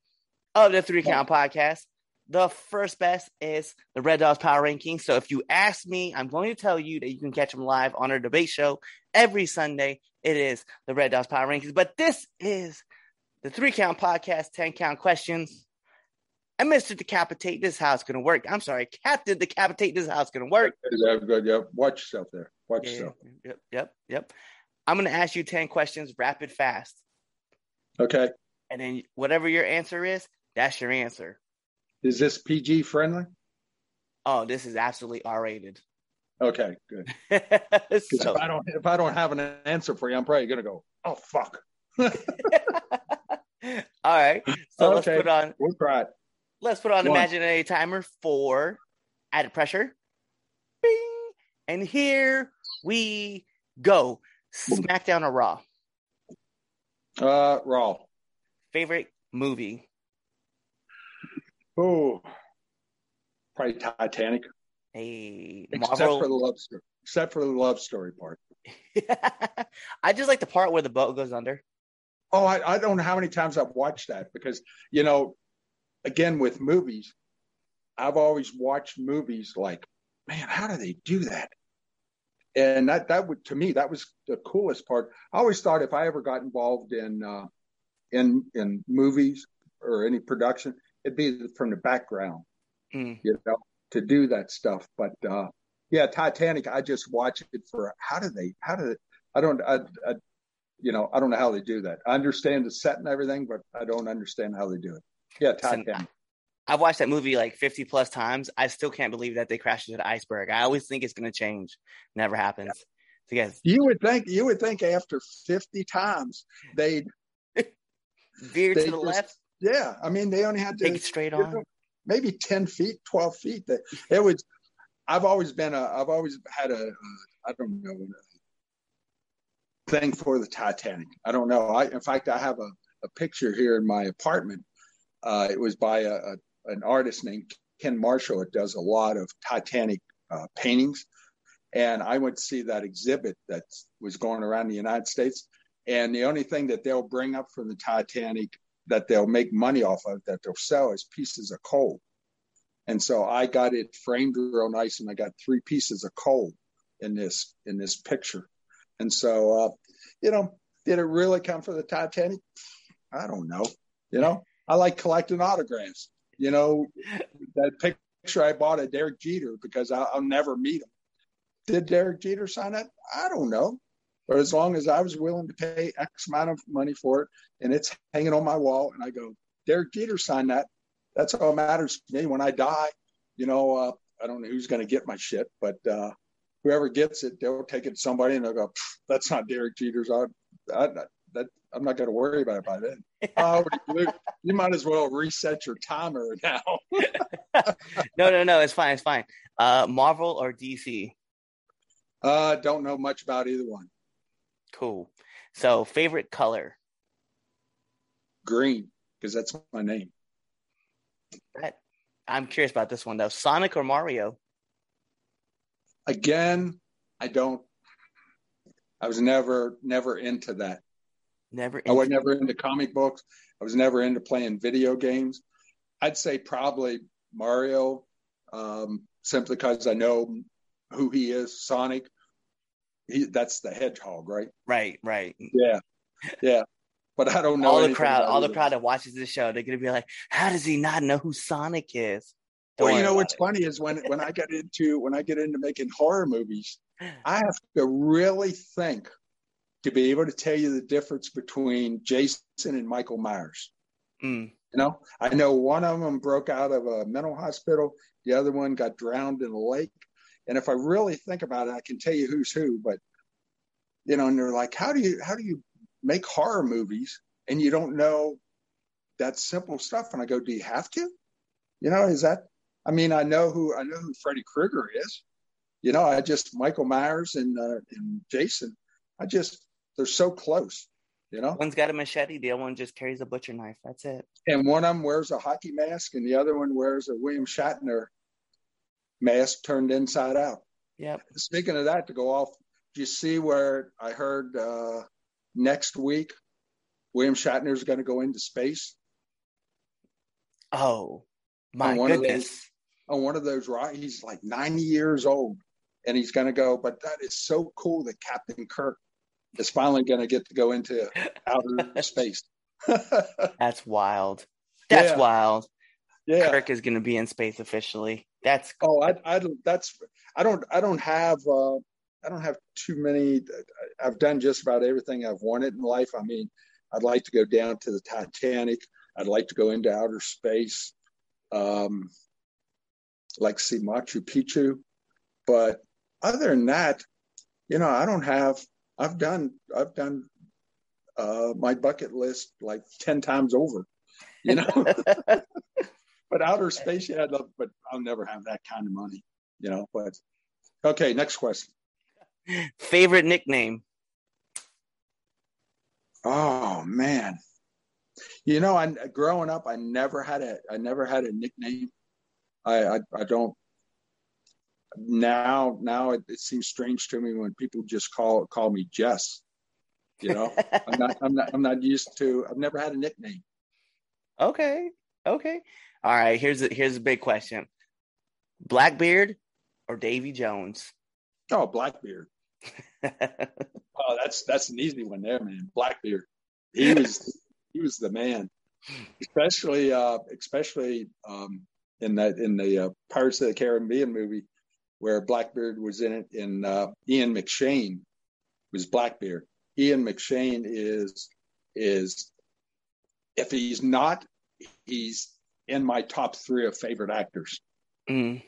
of the three count podcast. The first best is the Red Dogs Power Ranking. So if you ask me, I'm going to tell you that you can catch them live on our debate show every Sunday. It is the Red Dogs Power Rankings. But this is the three count podcast, 10 count questions. And Mr. Decapitate, this is how it's going to work. I'm sorry, Captain Decapitate, this is how it's going to work. Good. Yeah, watch yourself there. Watch Yeah, stuff. Yep, yep, yep. I'm gonna ask you ten questions, rapid fast, Okay. and then whatever your answer is, that's your answer. Is this PG friendly? Oh, this is absolutely R-rated. Okay, good. so, if I don't if I don't have an answer for you, I'm probably gonna go, oh fuck. all right. So let's put on We'll try it. let's put on One. imaginary timer for added pressure. Bing, and here we go. SmackDown or Raw? Uh raw. Favorite movie? Oh probably Titanic. A Except for the love story. Except for the love story part. I just like the part where the boat goes under. Oh, I, I don't know how many times I've watched that because, you know, again with movies, I've always watched movies like, man, how do they do that? And that that would to me that was the coolest part. I always thought if I ever got involved in uh, in in movies or any production, it'd be from the background, Mm. you know, to do that stuff. But uh, yeah, Titanic, I just watch it for how do they how do they, I don't I, I you know I don't know how they do that. I understand the set and everything, but I don't understand how they do it. Yeah, Titanic. I've watched that movie like 50 plus times. I still can't believe that they crashed into the iceberg. I always think it's going to change. Never happens. So, yes, You would think you would think after fifty times they'd veer to the just- left, yeah. I mean they only had to take straight on. know, maybe 10 feet 12 feet. It was i've always been a i've always had a uh, don't know thing for the titanic. I don't know. I in fact i have a, a picture here in my apartment. Uh, it was by a, a an artist named ken marshall. It does a lot of titanic uh, paintings. And i went to see that exhibit that was going around the united states. And the only thing that they'll bring up from the titanic that they'll make money off of that they'll sell as pieces of coal. And so I got it framed real nice and I got three pieces of coal in this in this picture. And so uh, you know, did it really come from the Titanic? I don't know. You know, I like collecting autographs. You know, that picture I bought of Derek Jeter because I'll, I'll never meet him. Did Derek Jeter sign that? I don't know. But as long as I was willing to pay X amount of money for it and it's hanging on my wall and I go, Derek Jeter signed that. That's all that matters to me. When I die, you know, uh, I don't know who's going to get my shit, but uh, whoever gets it, they'll take it to somebody and they'll go, that's not Derek Jeter's. I, I, that, I'm not going to worry about it by then. Luke, you might as well reset your timer now. No, no, no. It's fine. It's fine. Uh, Marvel or DC? Uh, don't know much about either one. Cool. So, favorite color? Green, because that's my name. That, I'm curious about this one though. Sonic or Mario? Again, I don't. I was never, never into that. Never. I was never into comic books. I was never into playing video games. I'd say probably Mario, um, simply because I know who he is. Sonic, he, that's the hedgehog, right? Right, right. Yeah, yeah. But I don't know all the crowd, all the crowd that watches this show, they're gonna be like, "How does he not know who Sonic is?" Don't Well, you know what's it. funny is when when I get into when I get into making horror movies, I have to really think to be able to tell you the difference between Jason and Michael Myers. Mm, You know, I know one of them broke out of a mental hospital, the other one got drowned in a lake. And if I really think about it, I can tell you who's who. But you know, and they're like, how do you how do you make horror movies and you don't know that simple stuff? And I go, do you have to? You know, is that? I mean, I know who I know who Freddy Krueger is. You know, I just Michael Myers and uh, and Jason. I just they're so close. You know, One's got a machete, the other one just carries a butcher knife. That's it. and one of them wears a hockey mask, and the other one wears a William Shatner mask turned inside out. Yeah. Speaking of that, to go off, do you see where I heard uh, next week William Shatner is going to go into space Oh, my On one of goodness. on one of those rockets? He's like 90 years old, and he's going to go. But that is so cool that Captain Kirk is finally going to get to go into outer space. That's wild. That's Yeah. wild. yeah. Kirk is gonna be in space officially. That's Oh, I, I, that's, I don't, I don't have, uh, I don't have too many. I've done just about everything I've wanted in life. I mean, I'd like to go down to the Titanic. I'd like to go into outer space. Um, like see Machu Picchu, but other than that, you know, I don't have. I've done. I've done uh, my bucket list like ten times over. You know, but outer space, yeah, I'd love, but I'll never have that kind of money. You know, but okay. Next question. Favorite nickname? Oh man, you know, I growing up, I never had a, I never had a nickname. I, I, I don't. Now, now it, it seems strange to me when people just call call me Jess. You know, I'm not, I'm not, I'm not used to. I've never had a nickname. Okay, okay, all right. Here's a here's a big question: Blackbeard or Davy Jones? Oh, Blackbeard. oh, that's that's an easy one there, man. Blackbeard. He was he was the man, especially uh, especially um, in that in the uh, Pirates of the Caribbean movie where Blackbeard was in it. In uh, Ian McShane was Blackbeard. Ian McShane is is if he's not, he's in my top three of favorite actors. Mm.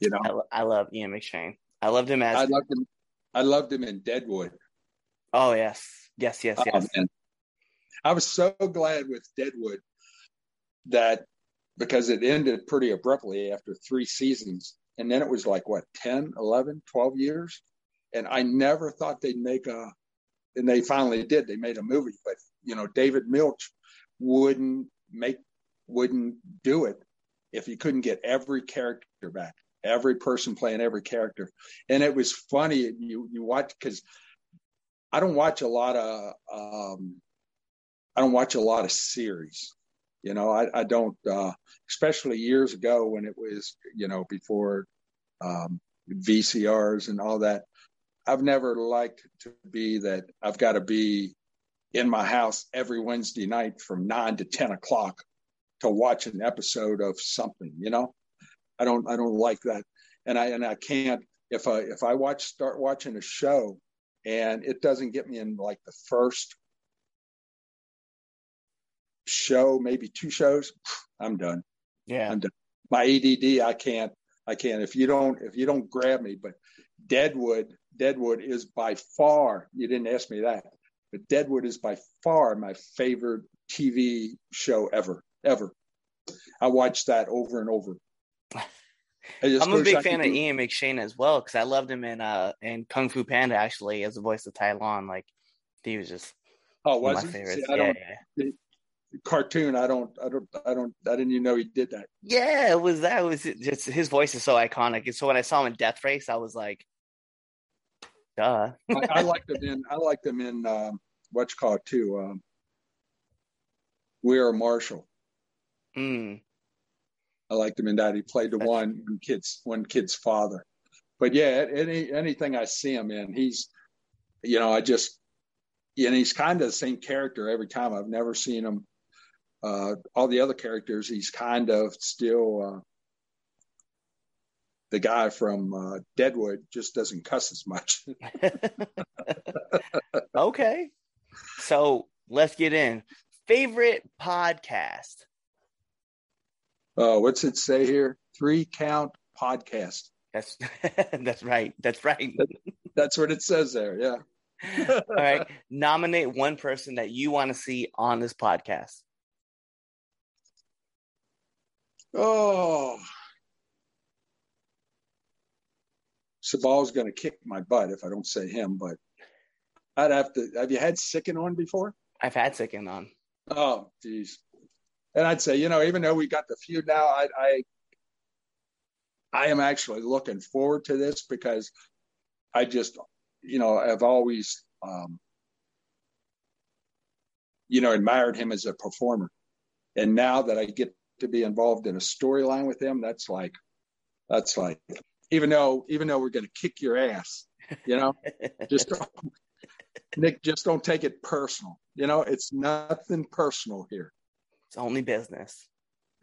You know, I, I love Ian McShane. I loved him as. I loved him. I loved him in Deadwood. oh yes, yes, yes, Oh, yes. I was so glad with Deadwood that because it ended pretty abruptly after three seasons. And then it was like, what, 10, 11, 12 years? And I never thought they'd make a, and they finally did. They made a movie, but, you know, David Milch wouldn't make, wouldn't do it if he couldn't get every character back, every person playing every character. And it was funny. You, you watch, because I don't watch a lot of, um, I don't watch a lot of series. You know, I, I don't, uh, especially years ago when it was, you know, before um, VCRs and all that. I've never liked to be that I've got to be in my house every Wednesday night from nine to 10 o'clock to watch an episode of something, you know, I don't, I don't like that. And I, and I can't, if I, if I watch, start watching a show and it doesn't get me in like the first show, maybe two shows, I'm done. Yeah. I'm done. My ADD, I can't, I can't. If you don't, if you don't grab me, but Deadwood, Deadwood is by far. You didn't ask me that, but Deadwood is by far my favorite TV show ever, ever. I watched that over and over. I'm a big fan of Ian McShane as well because I loved him in uh in Kung Fu Panda actually as the voice of Tai Lung. Like he was just Oh, was my he? favorites. See, I yeah, don't yeah. cartoon. I don't, I don't, I don't. I didn't even know he did that. Yeah, it was that. It was just his voice is so iconic. And so when I saw him in Death Race, I was like, duh. I, I liked him in. I liked him in um, what's called too. Um, we are Marshall. Mm. I liked him in that. He played the one one kid's one kid's father. But yeah, any anything I see him in, he's, you know, I just, and he's kind of the same character every time. I've never seen him. Uh, all the other characters, he's kind of still uh, the guy from uh, Deadwood. Just doesn't cuss as much. okay. So let's get in. Favorite podcast. Uh, what's it say here? Three count podcast. That's that's right. That's right. That's what it says there. Yeah. All right. Nominate one person that you want to see on this podcast. Oh. Sabal's going to kick my butt if I don't say him, but I'd have to. Have you had Sicken on before? I've had Sicken on. Oh, geez. And I'd say, you know, even though we got the feud now, I, I, I am actually looking forward to this because I just, you know, I've always, um, you know, admired him as a performer, and now that I get to be involved in a storyline with him, that's like, that's like, even though, even though we're going to kick your ass, you know, just Nick, just don't take it personal. You know, it's nothing personal here. It's only business.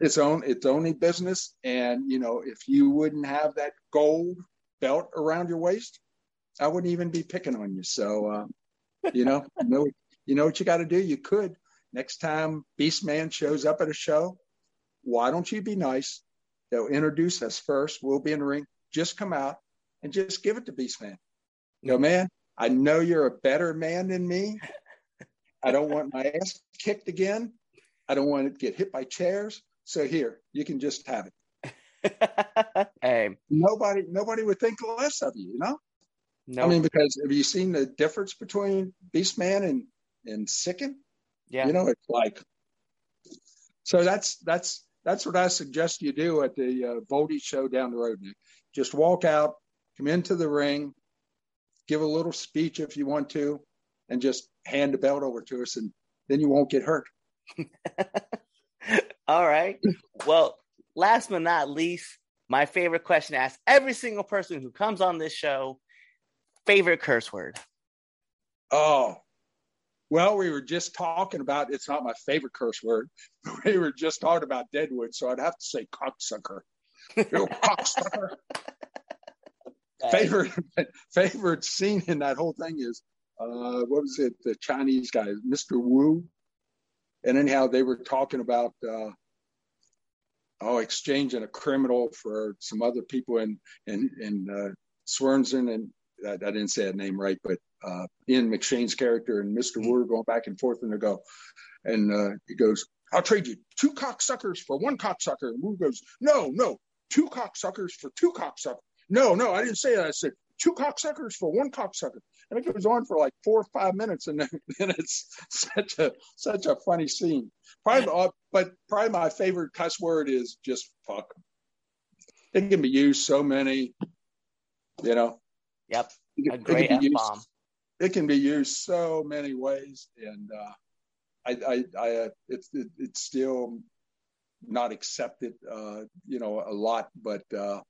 It's own, it's only business. And, you know, if you wouldn't have that gold belt around your waist, I wouldn't even be picking on you. So, uh, you know, you know, you know what you got to do. You could next time Beastman shows up at a show. Why don't you be nice? They'll introduce us first. We'll be in the ring. Just come out and just give it to Beast Beastman. Go, man. I know you're a better man than me. I don't want my ass kicked again. I don't want to get hit by chairs. So here, you can just have it. hey, Nobody, nobody would think less of you. You know. no, I mean, because have you seen the difference between Beastman and and Sicken? yeah, You know, it's like. So that's that's that's what I suggest you do at the uh, Voldy show down the road. Nick. Just walk out, come into the ring, give a little speech if you want to, and just hand the belt over to us, and then you won't get hurt. All right. Well, last but not least, my favorite question to ask every single person who comes on this show favorite curse word. Oh, well, we were just talking about. It's not my favorite curse word. We were just talking about Deadwood, so I'd have to say cocksucker. Cocksucker. favorite favorite scene in that whole thing is uh what was it the chinese guy mr wu and anyhow they were talking about uh oh exchanging a criminal for some other people in in in uh and I, I didn't say that name right but uh ian mcshane's character and mr wu are going back and forth and they go and uh he goes i'll trade you two cocksuckers for one cocksucker and wu goes no no two cocksuckers for two cocksuckers no, no, I didn't say that. I said two cocksuckers for one cocksucker. And it goes on for like four or five minutes, and then, then it's such a such a funny scene. Probably, uh, but probably my favorite cuss word is just fuck. It can be used so many, you know. Yep. A great can F be used- bomb. It can be used so many ways, and uh, I, I, I, uh, it's it, it's still not accepted, uh, you know, a lot. But uh,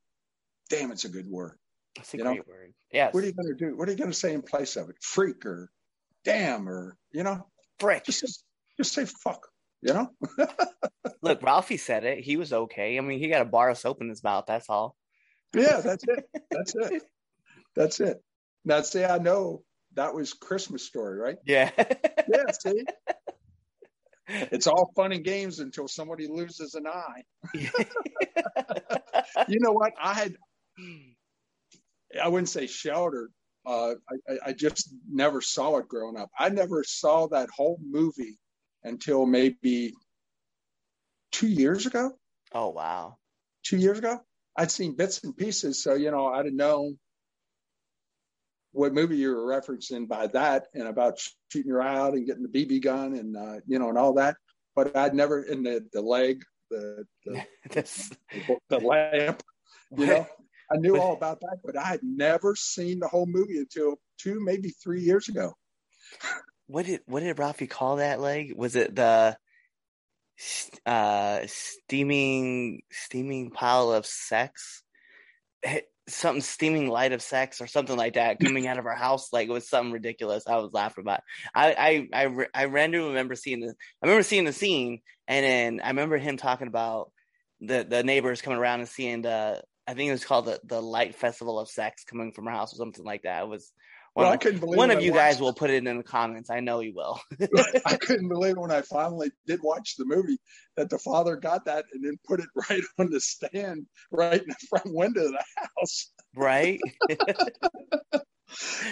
damn, it's a good word. It's a you know, great word. Yes. What are you going to do? What are you going to say in place of it? Freak or damn or you know, Frick. just just say fuck. You know, Look, Ralphie said it. He was okay. I mean, he got a bar of soap in his mouth. That's all. yeah, that's it. That's it. That's it. Now, see, I know that was Christmas story, right? Yeah. Yeah, see, it's all fun and games until somebody loses an eye. You know what? I had I wouldn't say sheltered. Uh, I, I- just never saw it growing up. I never saw that whole movie until maybe two years ago. oh wow. Two years ago, I'd seen bits and pieces, so you know I didn't know what movie you were referencing by that, and about shooting your eye out and getting the BB gun, and uh, you know, and all that. But I'd never in the the leg, the the, This, the lamp, you know. I knew all about that, but I had never seen the whole movie until two, maybe three years ago. what did what did Ralphie call that leg? Was it the uh steaming steaming pile of sex? Something steaming light of sex or something like that coming out of our house. Like it was something ridiculous. I was laughing about. It. I I I I randomly remember seeing the. I remember seeing the scene, and then I remember him talking about the the neighbors coming around and seeing the. I think it was called the the light festival of sex coming from our house or something like that. It was one Well, I of couldn't believe one of I you guys watched- will put it in the comments. I know you will. I couldn't believe when I finally did watch the movie that the father got that and then put it right on the stand, right in the front window of the house. right?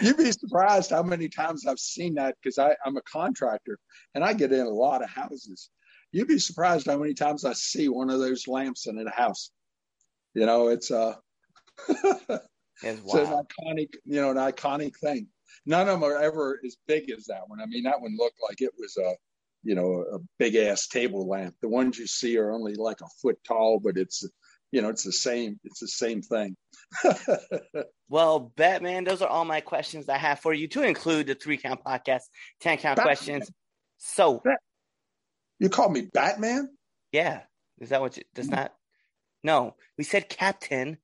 You'd be surprised how many times I've seen that because I'm a contractor and I get in a lot of houses. You'd be surprised how many times I see one of those lamps in a house. You know, it's uh It's an iconic, you know, an iconic thing. None of them are ever as big as that one. I mean, that one looked like it was a, you know, a big ass table lamp. The ones you see are only like a foot tall, but it's, you know, it's the same. It's the same thing. Well, Batman, those are all my questions I have for you to include the three count podcast, 10 count Batman. questions. So, you call me Batman? yeah, is that what you, does not? No, we said captain.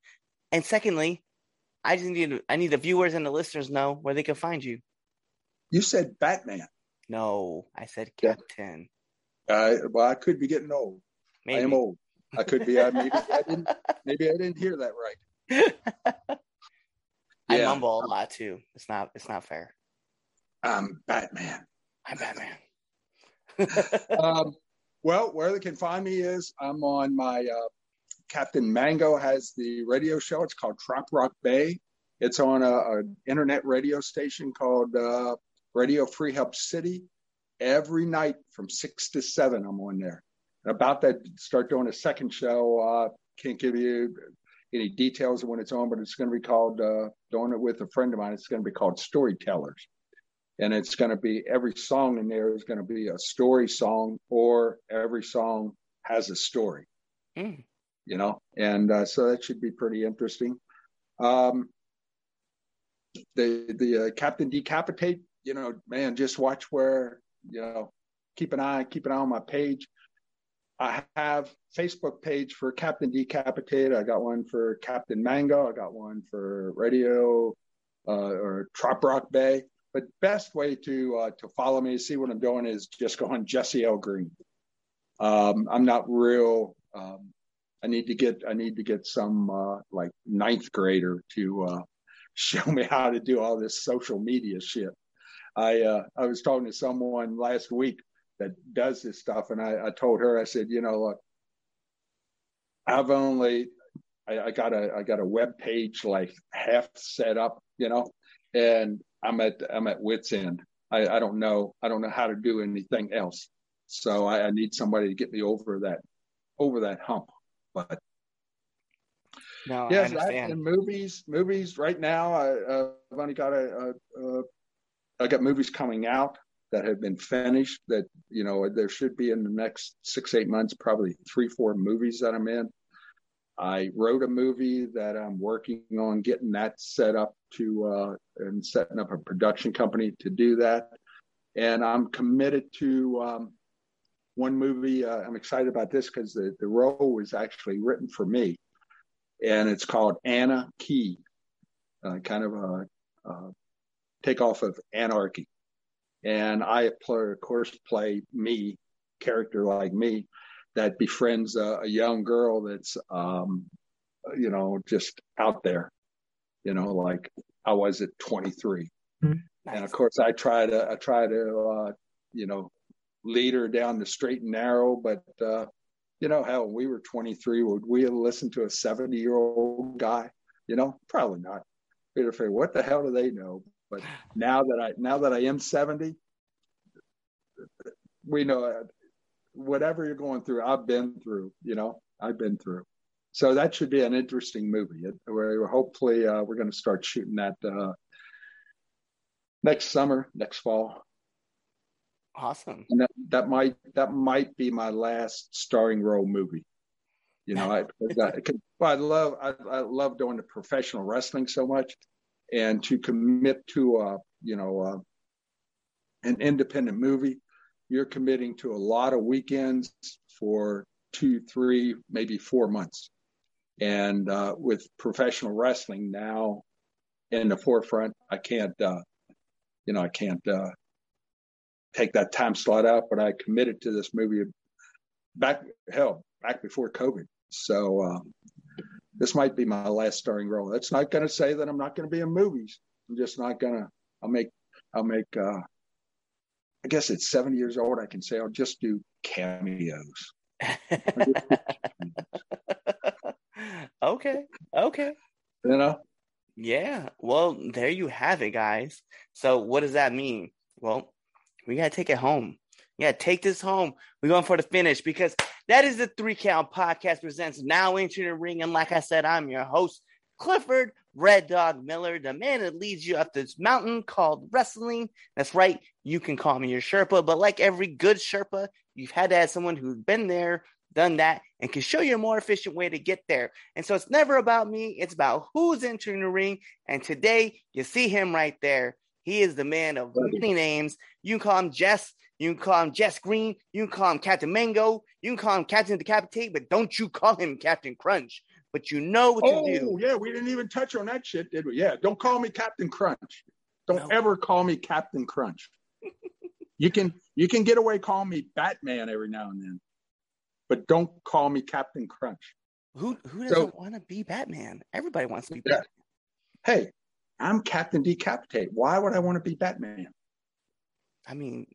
And secondly, I just need, I need the viewers and the listeners know where they can find you. You said Batman. No, I said Yeah. captain. Uh, well, I could be getting old. Maybe. I am old. I could be. I maybe I didn't. Maybe I didn't hear that right. I Yeah. mumble a lot too. It's not. It's not fair. I'm Batman. I'm Batman. um, well, where they can find me is I'm on my uh, Captain Mango has the radio show. It's called Trop Rock Bay. It's on a, a internet radio station called uh, Radio Free Help City. Every night from six to seven, I'm on there. And about that, start doing a second show. Uh, can't give you any details of when it's on, but it's going to be called. Uh, doing it with a friend of mine. It's going to be called Storytellers and it's going to be every song in there is going to be a story song or every song has a story Mm. You know and uh, so that should be pretty interesting. Um the the uh, captain decapitate you know man just watch where you know keep an eye keep an eye on my page. I have facebook page for captain decapitate. I got one for captain mango. I got one for radio uh, or trop rock bay. But best way to uh, to follow me see what i'm doing is just go on jesse l. Green. Um, i'm not real um, i need to get i need to get some uh, like ninth grader to uh, show me how to do all this social media shit i uh, i was talking to someone last week that does this stuff and i, I told her i said you know look i've only I, I got a i got a web page like half set up you know and I'm at I'm at wits end. I, I don't know I don't know how to do anything else. So I, I need somebody to get me over that over that hump. But No, I yes, that, understand. and movies movies right now I, uh, I've only got a, a, a I got movies coming out that have been finished that you know there should be in the next six eight months probably three four movies that I'm in. I wrote a movie that I'm working on getting that set up to uh, and setting up a production company to do that. And I'm committed to um, one movie. Uh, I'm excited about this because the, the role was actually written for me, and it's called Anna Key, uh, kind of a, a takeoff of Anarchy. And I, play, of course, play me, character like me, that befriends a, a young girl that's, um, you know, just out there, you know, like I was at 23. And Nice. of course, I try to, I try to, uh, you know, lead her down the straight and narrow. But, uh, you know, hell, we were 23. Would we have listened to a 70 year old guy? You know, probably not. We'd have what the hell do they know? But now that I, now that I am 70, we know uh, whatever you're going through, I've been through, you know, I've been through. So that should be an interesting movie. Where hopefully uh, we're going to start shooting that uh, next summer, next fall. Awesome. That, that might that might be my last starring role movie. You know, I, I, I love I, I love doing the professional wrestling so much, and to commit to a you know uh, an independent movie, you're committing to a lot of weekends for two, three, maybe four months. And uh, with professional wrestling now in the forefront, I can't, uh, you know, I can't uh, take that time slot out. But I committed to this movie back, hell, back before COVID. So uh, this might be my last starring role. That's not going to say that I'm not going to be in movies. I'm just not going to. I'll make. I'll make. Uh, I guess at 70 years old, I can say I'll just do cameos. okay. Okay. You know, Yeah. Well, there you have it, guys. So, what does that mean? Well, we got to take it home. Yeah, take this home. We're going for the finish because that is the Three Count Podcast presents Now Entering the Ring. And like I said, I'm your host, Clifford Red Dog Miller, the man that leads you up this mountain called wrestling. That's right. You can call me your Sherpa, but like every good Sherpa, you've had to have someone who's been there, done that, and can show you a more efficient way to get there. And so it's never about me, it's about who's entering the ring. And today, you see him right there. He is the man of many names. You can call him Jess. You can call him Jess Green. You can call him Captain Mango. You can call him Captain Decapitate, but don't you call him Captain Crunch. But you know what oh to do. yeah, we didn't even touch on that shit, did we? Yeah, don't call me Captain Crunch. Don't No. ever call me Captain Crunch. you can you can get away calling me Batman every now and then, but don't call me Captain Crunch. Who who doesn't want to be Batman? Everybody wants to be Yeah. Batman. Hey, I'm Captain Decapitate. Why would I want to be Batman? I mean,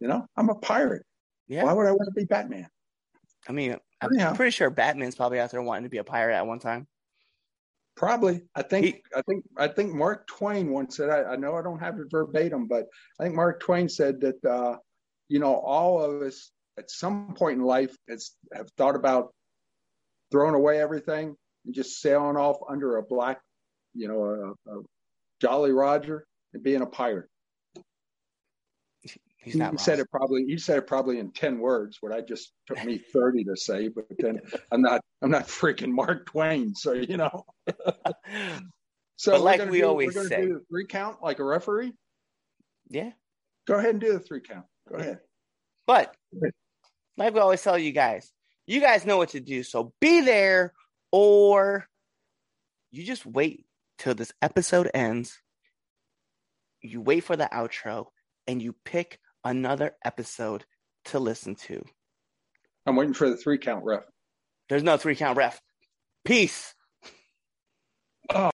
You know, I'm a pirate. yeah. Why would I want to be Batman? I mean, I'm Anyhow. pretty sure Batman's probably out there wanting to be a pirate at one time. Probably. I think. He- I think. I think Mark Twain once said. I, I know I don't have it verbatim, but I think Mark Twain said that. Uh, you know, all of us at some point in life has have thought about throwing away everything and just sailing off under a black, you know, a, a Jolly Roger and being a pirate. He's he not wrong. said it probably. He said it probably in ten words. What I just took me thirty to say, but then I'm not. I'm not freaking Mark Twain. So you know. So But like we do- always say. do the three count like a referee. yeah. Go ahead and do the three count. Go ahead. But like we always tell you guys, you guys know what to do. So be there or you just wait till this episode ends. You wait for the outro and you pick another episode to listen to. I'm waiting for the three count ref. There's no three count ref. Peace. Oh.